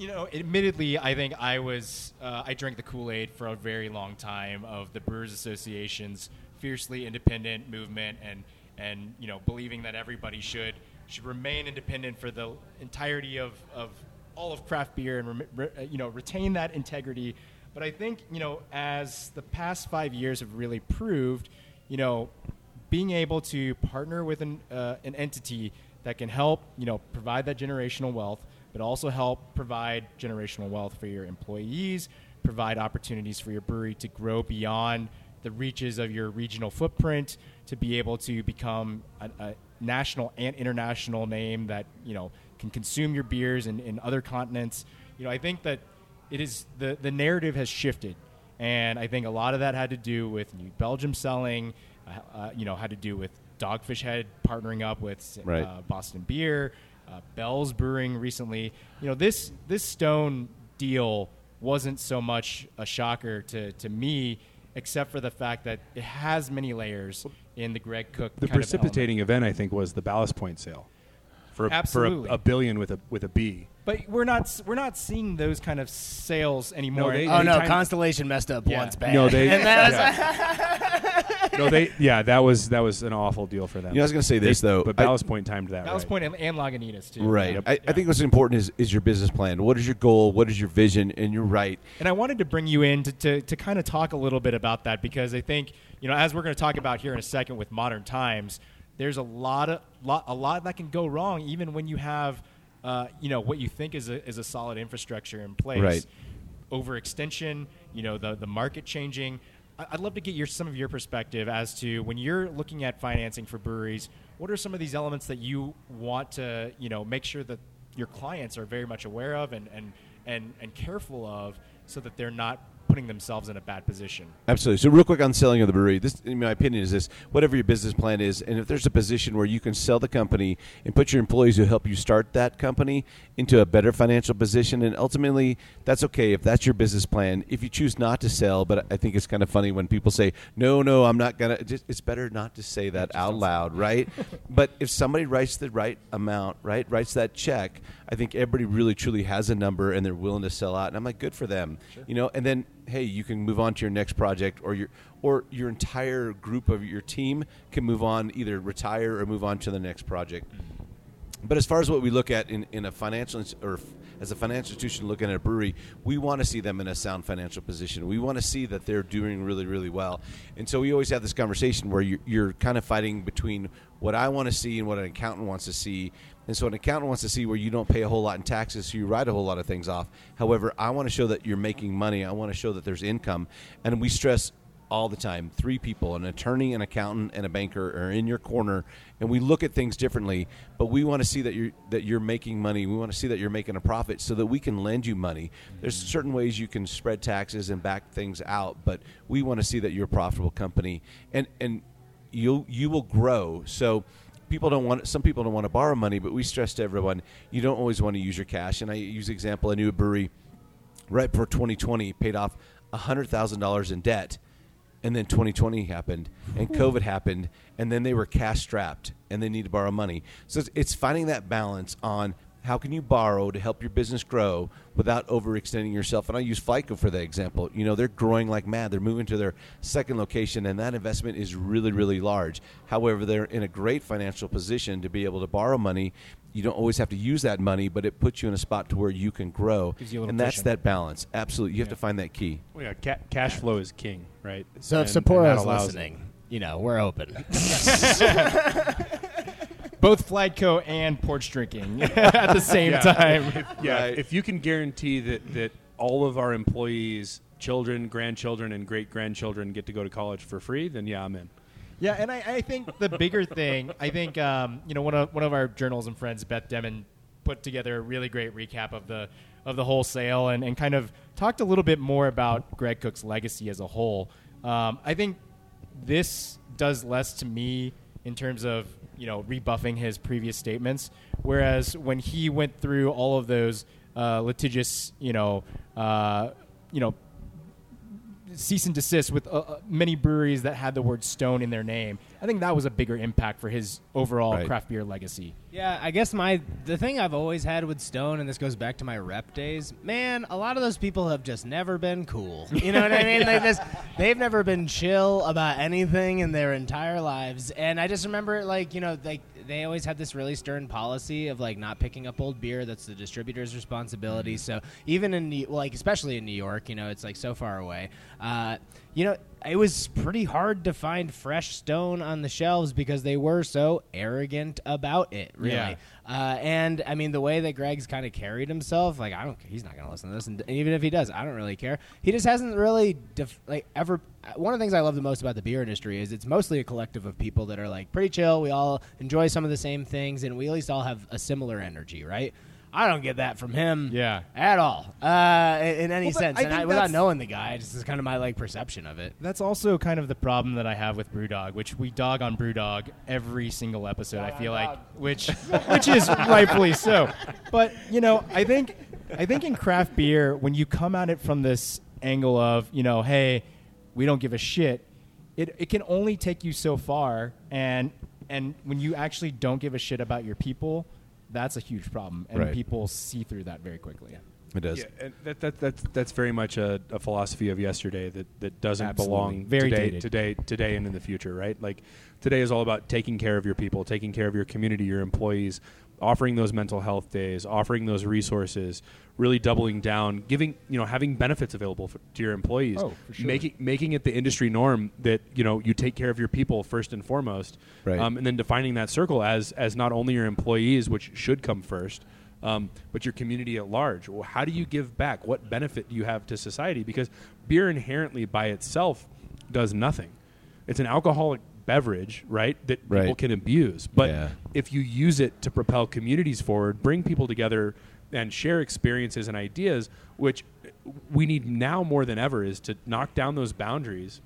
You know, admittedly, I think I was uh, I drank the Kool Aid for a very long time of the Brewers Association's fiercely independent movement, and and you know believing that everybody should should remain independent for the entirety of, of all of craft beer and re, uh, you know retain that integrity. But I think you know as the past five years have really proved, you know, being able to partner with an, uh, an entity that can help, you know, provide that generational wealth, but also help provide generational wealth for your employees, provide opportunities for your brewery to grow beyond the reaches of your regional footprint, to be able to become a, a national and international name that you know can consume your beers in, in other continents. You know, I think that it is the the narrative has shifted, and I think a lot of that had to do with New Belgium selling, uh, uh, you know, had to do with Dogfish Head partnering up with Right. uh, Boston Beer, uh, Bell's Brewing recently. You know, this this Stone deal wasn't so much a shocker to to me, except for the fact that it has many layers in the Greg Koch. The kind of precipitating event, I think, was the Ballast Point sale. for a, for Absolutely. a, a billion with a with a B. But we're not we're not seeing those kind of sales anymore. they- Oh no, Anytime- Constellation messed up Yeah. once bad. No, they and that was yeah. no they yeah that was that was an awful deal for them. You know, I was gonna say They- this, though. but I- Ballast Point timed that. Ballast right. Point and, and Lagunitas too. Right. Yep. I, I think what's important is is your business plan. What is your goal? What is your vision? And you're right. And I wanted to bring you in to, to, to kind of talk a little bit about that because I think, you know, as we're going to talk about here in a second with modern times, there's a lot of lot, a lot that can go wrong even when you have, uh, you know, what you think is a, is a solid infrastructure in place. Right. Overextension, you know, the, the market changing. I'd love to get your some of your perspective as to when you're looking at financing for breweries. What are some of these elements that you want to, you know, make sure that your clients are very much aware of and and and, and careful of, so that they're not putting themselves in a bad position. Absolutely. So, real quick on selling of the brewery. This, in my opinion, is this: whatever your business plan is, and if there's a position where you can sell the company and put your employees who help you start that company into a better financial position, and ultimately, that's okay if that's your business plan. If you choose not to sell, but I think it's kind of funny when people say, "No, no, I'm not gonna." Just, it's better not to say that out loud, right? but if somebody writes the right amount, right, writes that check, I think everybody really truly has a number and they're willing to sell out, and I'm like, good for them, you know. And then hey, you can move on to your next project, or your or your entire group of your team can move on, either retire or move on to the next project. Mm-hmm. But as far as what we look at in, in a financial or as a financial institution looking at a brewery, we want to see them in a sound financial position. We want to see that they're doing really, really well. And so we always have this conversation where you're, you're kind of fighting between what I want to see and what an accountant wants to see. And so an accountant wants to see where you don't pay a whole lot in taxes, so you write a whole lot of things off. However, I want to show that you're making money. I want to show that there's income. And we stress all the time. Three people, an attorney, an accountant, and a banker are in your corner, and we look at things differently. But we want to see that you're that you're making money. We want to see that you're making a profit, so that we can lend you money. There's mm-hmm. certain ways you can spread taxes and back things out, but we want to see that you're a profitable company, and and you you will grow. So people don't want some people don't want to borrow money, but we stress to everyone you don't always want to use your cash. And I use the example I knew a brewery right before 2020 paid off $100,000 in debt. And then 2020 happened, and COVID happened, and then they were cash strapped, and they need to borrow money. So it's, it's finding that balance on how can you borrow to help your business grow without overextending yourself. And I use FlyteCo for that example. You know, they're growing like mad. They're moving to their second location, and that investment is really, really large. However, they're in a great financial position to be able to borrow money. You don't always have to use that money, but it puts you in a spot to where you can grow. Gives you a and that's cushion. that balance. Absolutely. You have to find that key. Well, yeah, ca- cash flow is king, right? So if And- and Sapporo that is allows- listening, you know, we're open. Both FlyteCo and porch drinking at the same Yeah. time. Yeah, Right. if you can guarantee that that all of our employees, children, grandchildren, and great grandchildren get to go to college for free, then yeah, I'm in. Yeah, and I, I think the bigger thing, I think um, you know one of one of our journalism friends, Beth Demmon, put together a really great recap of the of the whole sale and, and kind of talked a little bit more about Greg Koch's legacy as a whole. Um, I think this does less to me in terms of you know rebuffing his previous statements, whereas when he went through all of those uh, litigious, you know, uh, you know cease and desist with uh, uh, many breweries that had the word stone in their name. I think that was a bigger impact for his overall Right. craft beer legacy. Yeah, I guess my the thing I've always had with Stone, and this goes back to my rep days. Man, a lot of those people have just never been cool. You know what I mean? They just they've never been chill about anything in their entire lives. And I just remember, like you know, like they always had this really stern policy of like not picking up old beer. That's the distributor's responsibility. So even in New, like especially in New York, you know, it's like so far away. Uh, you know, it was pretty hard to find fresh Stone on the shelves because they were so arrogant about it. Really. Yeah. Uh, and I mean, the way that Greg's kind of carried himself, like I don't, he's not going to listen to this, and even if he does, I don't really care. He just hasn't really, def- like, ever. One of the things I love the most about the beer industry is it's mostly a collective of people that are like pretty chill. We all enjoy some of the same things, and we at least all have a similar energy, right? I don't get that from him, Yeah. at all, uh, in, in any Well, sense. I and I, without knowing the guy, this is kind of my like perception of it. That's also kind of the problem that I have with BrewDog, which we dog on BrewDog every single episode. I feel like, which which is rightfully so. But you know, I think I think in craft beer, when you come at it from this angle of you know, hey, we don't give a shit, it it can only take you so far. And and when you actually don't give a shit about your people, that's a huge problem, and Right. people see through that very quickly. It does. Yeah, and that, that, that's that's very much a, a philosophy of yesterday that, that doesn't Absolutely. belong Very today, dated. today, today, and in the future. Right? Like today is all about taking care of your people, taking care of your community, your employees, offering those mental health days, offering those resources, really doubling down, giving you know having benefits available for, to your employees, Oh, for sure. making making it the industry norm that you know you take care of your people first and foremost, Right. um, and then defining that circle as as not only your employees, which should come first, um, but your community at large. Well, how do you give back? What benefit do you have to society? Because beer inherently by itself does nothing. It's an alcoholic beverage, right? That people can abuse. But Yeah. if you use it to propel communities forward, bring people together, and share experiences and ideas, which we need now more than ever, is to knock down those boundaries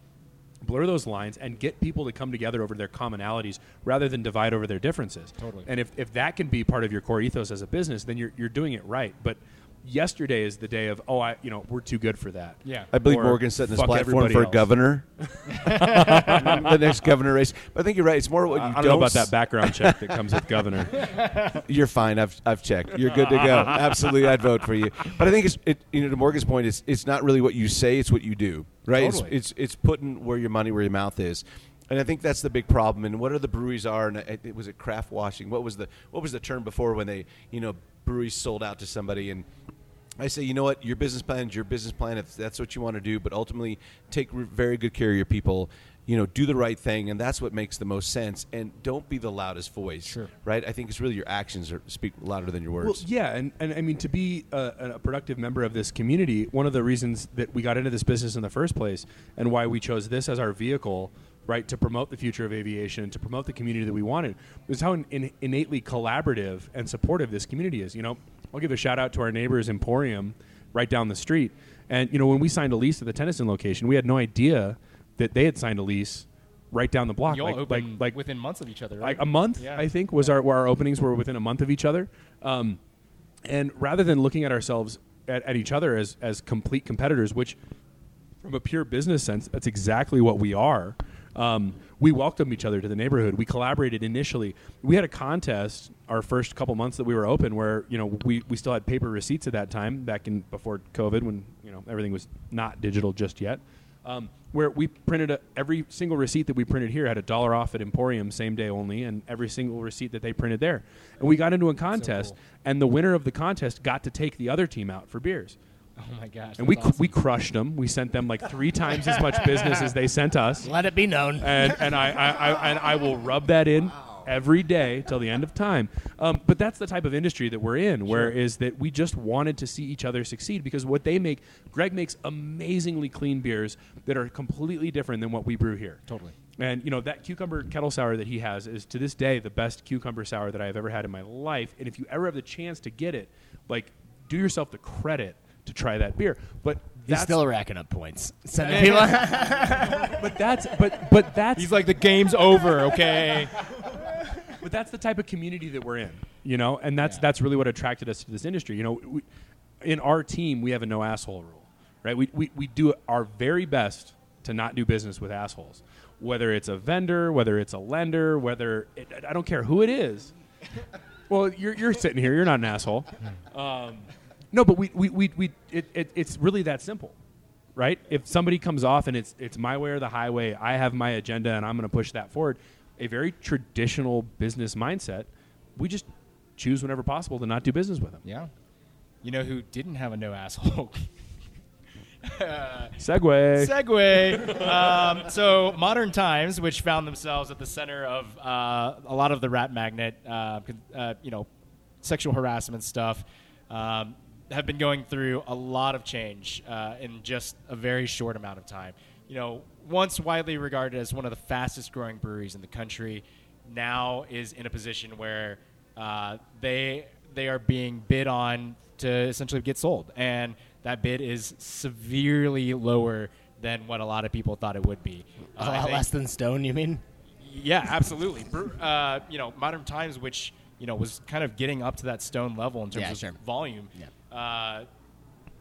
blur those lines and get people to come together over their commonalities rather than divide over their differences. Totally. And if, if that can be part of your core ethos as a business, then you're, you're doing it right. But yesterday is the day of, oh, I, you know, we're too good for that. Yeah. I believe Or Morgan's setting his fuck platform for else. governor. the next governor race. But I think you're right. It's more what you I, I don't know about that background check that comes with governor. You're fine. I've, I've checked. You're good to go. Absolutely, I'd vote for you. But I think it's it, you know to Morgan's point. It's it's not really what you say. It's what you do. Right. Totally. It's, it's it's putting where your money where your mouth is. And I think that's the big problem. And what are the breweries are? And it, it was it craft washing. What was the what was the term before when they you know breweries sold out to somebody and I say, you know what, your business plan is your business plan if that's what you want to do, but ultimately take re- very good care of your people. You know, do the right thing, and that's what makes the most sense. And don't be the loudest voice, Sure. right? I think it's really your actions are, speak louder than your words. Well, yeah, and, and I mean to be a, a productive member of this community, one of the reasons that we got into this business in the first place, and why we chose this as our vehicle, right, to promote the future of aviation, and to promote the community that we wanted, is how in, in, innately collaborative and supportive this community is. You know, I'll give a shout out to our neighbors Emporium, right down the street, and you know when we signed a lease at the Tennyson location, we had no idea that they had signed a lease right down the block, like, like like within months of each other, right? like a month Yeah. i think was our where our openings were within a month of each other um, and rather than looking at ourselves at, at each other as as complete competitors which from a pure business sense that's exactly what we are um, we welcomed each other to the neighborhood we collaborated initially we had a contest our first couple months that we were open where you know we, we still had paper receipts at that time back in before covid when you know everything was not digital just yet um, where we printed a, every single receipt that we printed here had a dollar off at Emporium same day only, and every single receipt that they printed there. And we got into a contest, cool. and the winner of the contest got to take the other team out for beers. Oh my gosh! And we awesome. we crushed them. We sent them like three times as much business as they sent us. Let it be known. And and I, I, I and I will rub that in every day till the end of time. Um, but that's the type of industry that we're in, where is that we just wanted to see each other succeed because what they make, Greg makes amazingly clean beers that are completely different than what we brew here. Totally. And you know that cucumber kettle sour that he has is to this day the best cucumber sour that I have ever had in my life. And if you ever have the chance to get it, like do yourself the credit to try that beer. But He's that's still racking up points. Sending people. but that's but but that's He's like the game's over. Okay. but that's the type of community that we're in, you know, and that's Yeah. that's really what attracted us to this industry. You know, we, in our team we have a no asshole rule, right? We, we we do our very best to not do business with assholes, whether it's a vendor, whether it's a lender, whether it, I don't care who it is. well, you're you're sitting here, you're not an asshole. Um, no, but we we we, we it, it, it's really that simple. Right? If somebody comes off and it's it's my way or the highway, I have my agenda and I'm going to push that forward. A very traditional business mindset. We just choose whenever possible to not do business with them. Yeah. You know who didn't have a no asshole? Segway. Segway. um, so, Modern Times, which found themselves at the center of uh, a lot of the rat magnet, uh, uh, you know, sexual harassment stuff, um, have been going through a lot of change uh, in just a very short amount of time. You know, once widely regarded as one of the fastest growing breweries in the country, now is in a position where uh, they they are being bid on to essentially get sold, and that bid is severely lower than what a lot of people thought it would be. A Uh, I lot less than Stone, you mean? yeah, absolutely. Uh, you know, Modern Times, which you know was kind of getting up to that Stone level in terms Yeah, of sure. volume. Uh,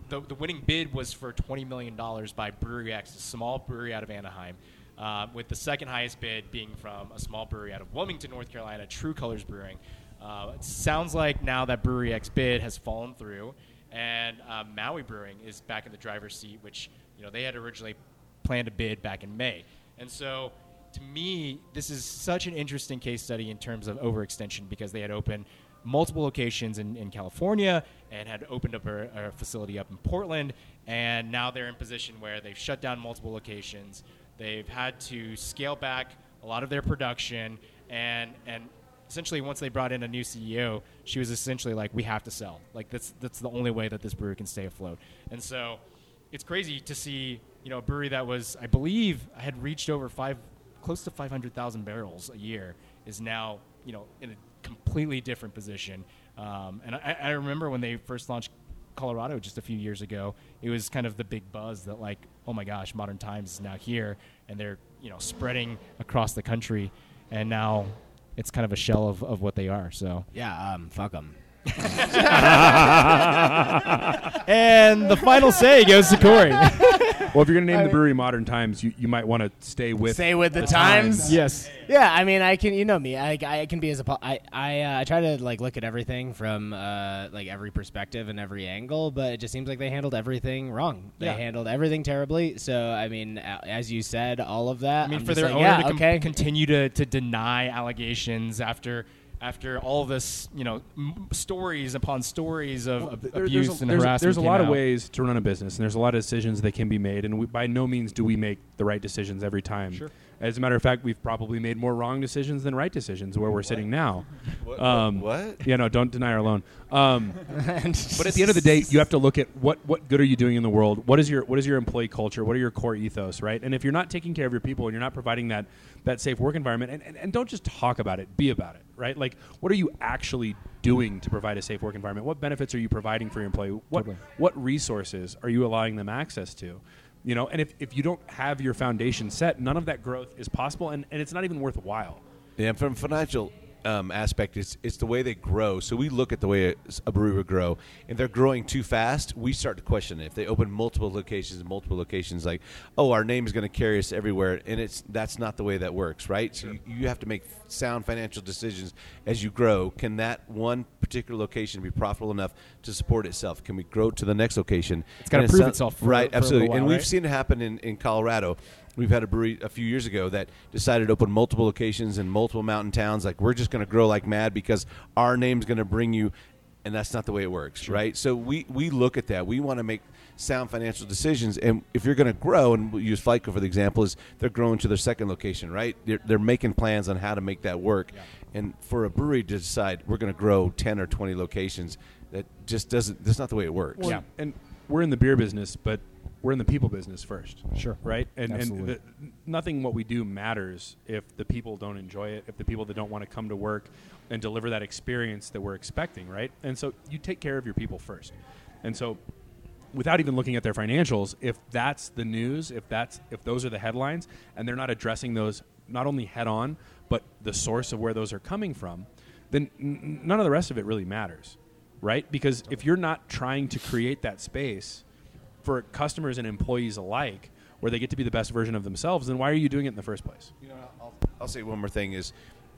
the, the winning bid was for twenty million dollars by Brewery X, a small brewery out of Anaheim, uh, with the second highest bid being from a small brewery out of Wilmington, North Carolina, True Colors Brewing. Uh, it sounds like now that Brewery X bid has fallen through, and uh, Maui Brewing is back in the driver's seat, which you know they had originally planned to bid back in May. And so, to me, this is such an interesting case study in terms of overextension because they had opened multiple locations in, in California and had opened up a, a facility up in Portland, and now they're in position where they've shut down multiple locations. They've had to scale back a lot of their production, and and essentially once they brought in a new CEO, she was essentially like, "We have to sell. Like that's that's the only way that this brewery can stay afloat." And so, it's crazy to see you know a brewery that was I believe had reached over five, close to five hundred thousand barrels a year is now you know in a completely different position. Um, and I, I remember when they first launched Colorado just a few years ago, it was kind of the big buzz that like, oh my gosh, Modern Times is now here, and they're you know spreading across the country, and now it's kind of a shell of, of what they are. So Yeah, um, fuck them. and the final say goes to Corey. Well, if you're going to name the brewery Modern Times, you, you might want to stay with Stay with the times. yes. Yeah, I mean, I can, you know me, I, I can be as a, po- I, I, uh, I try to like look at everything from uh, like every perspective and every angle, but it just seems like they handled everything wrong. They Yeah. handled everything terribly. So, I mean, as you said, all of that. I mean, I'm for just their like, owner yeah, to com- okay. continue to, to deny allegations after after all this, you know, m- stories upon stories of, of There- abuse there's a, and there's, a- harassment. there's a lot of ways to run a business, and there's a lot of decisions that can be made, and we, by no means do we make the right decisions every time. Sure. As a matter of fact, we've probably made more wrong decisions than right decisions where we're sitting now. What? Um, what? Yeah, no, don't deny our loan. Um, but at the end of the day, you have to look at what what good are you doing in the world? What is your what is your employee culture? What are your core ethos, right? And if you're not taking care of your people and you're not providing that that safe work environment, and, and, and don't just talk about it, be about it, right? Like, what are you actually doing to provide a safe work environment? What benefits are you providing for your employee? What Totally. what resources are you allowing them access to? You know, and if, if you don't have your foundation set, none of that growth is possible, and, and it's not even worthwhile. Yeah, from financial um, aspect, it's it's the way they grow. So we look at the way a, a brewery would grow. and they're growing too fast, we start to question it. If they open multiple locations, multiple locations, like oh, our name is going to carry us everywhere, and it's that's not the way that works, right? So you, you have to make sound financial decisions as you grow. Can that one particular location be profitable enough to support itself? Can we grow to the next location? It's gotta And prove itself for- right? for absolutely, little and while, we've right? seen it happen in, in Colorado. We've had a brewery a few years ago that decided to open multiple locations in multiple mountain towns. Like we're just going to grow like mad because our name's going to bring you, and that's not the way it works, right? So we we look at that. We want to make sound financial decisions, and if you're going to grow, and we'll use FlyteCo for the example, is they're growing to their second location, right? They're, they're making plans on how to make that work, and for a brewery to decide we're going to grow ten or twenty locations, that just doesn't. That's not the way it works. Well, and we're in the beer business, but we're in the people business first. Sure. Right? And, and the, nothing what we do matters if the people don't enjoy it, if the people that don't want to come to work and deliver that experience that we're expecting, right? And so you take care of your people first. And so without even looking at their financials, if that's the news, if that's if those are the headlines and they're not addressing those not only head on, but the source of where those are coming from, then n- n- none of the rest of it really matters, right? Because if you're not trying to create that space for customers and employees alike where they get to be the best version of themselves, then why are you doing it in the first place? You know, I'll, I'll say one more thing is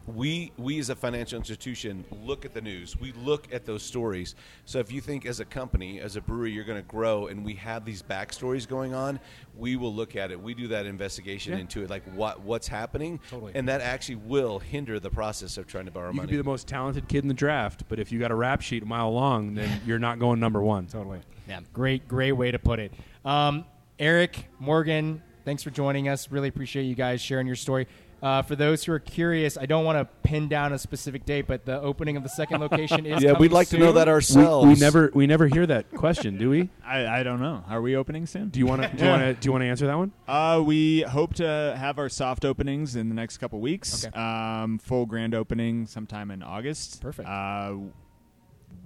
we we as a financial institution look at the news we look at those stories so if you think as a company as a brewery you're going to grow and we have these backstories going on we will look at it we do that investigation Yeah. into it like what what's happening Totally. and that actually will hinder the process of trying to borrow money. You could be the most talented kid in the draft, but if you got a rap sheet a mile long, then you're not going number one. Totally. Yeah. Great, great way to put it. Um, Eric, Morgan, thanks for joining us. Really appreciate you guys sharing your story. Uh, for those who are curious, I don't want to pin down a specific date, but the opening of the second location is yeah we'd like to know soon. that We, ourselves we never we never hear that question, do we? I, I don't know. Are we opening soon? Do you want to do you want to do you want to answer that one? Uh, we hope to have our soft openings in the next couple weeks. Okay. Um, full grand opening sometime in August. Perfect. Uh,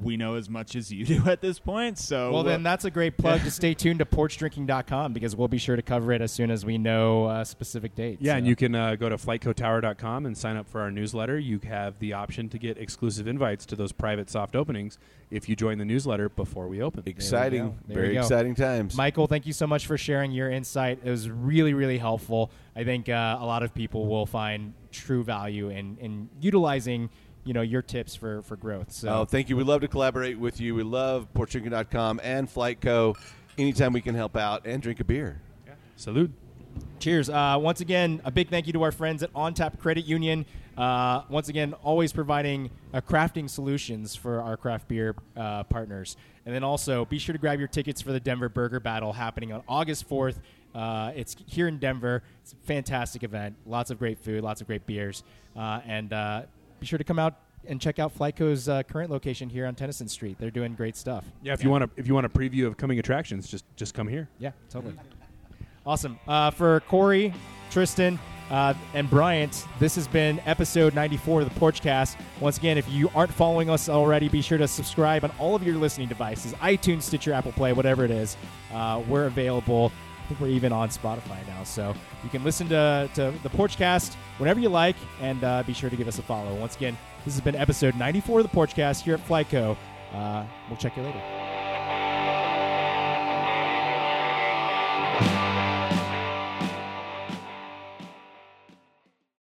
we know as much as you do at this point, so Well, then that's a great plug to stay tuned to porchdrinking.com because we'll be sure to cover it as soon as we know uh, specific dates. Yeah, and you can uh, go to flytecotower.com and sign up for our newsletter. You have the option to get exclusive invites to those private soft openings if you join the newsletter before we open. exciting go. There very exciting times Michael, thank you so much for sharing your insight. It was really, really helpful. I think uh, a lot of people will find true value in, in utilizing you know your tips for for growth. So Oh, thank you. We love to collaborate with you. We love PorchDrinking.com and FlyteCo. Anytime we can help out and drink a beer. Salute. Cheers. Uh, once again, a big thank you to our friends at On Tap Credit Union. Uh, once again, always providing uh, crafting solutions for our craft beer uh, partners. And then also, be sure to grab your tickets for the Denver Burger Battle happening on August 4th. Uh, it's here in Denver. It's a fantastic event. Lots of great food, lots of great beers. Uh, and uh, be sure to come out and check out FlyteCo's uh, current location here on Tennyson Street. They're doing great stuff. Yeah, if you want to if you want a preview of coming attractions, just just come here. Yeah, totally. Awesome. Uh, for Corey, Tristan, uh, and Bryant, this has been episode 94 of the Porchcast. Once again, if you aren't following us already, be sure to subscribe on all of your listening devices iTunes, Stitcher, Apple Play, whatever it is. Uh, we're available. Think we're even on Spotify now. So you can listen to, to the Porchcast whenever you like and uh, be sure to give us a follow. Once again, this has been episode 94 of the Porchcast here at FlyteCo. Uh, we'll check you later.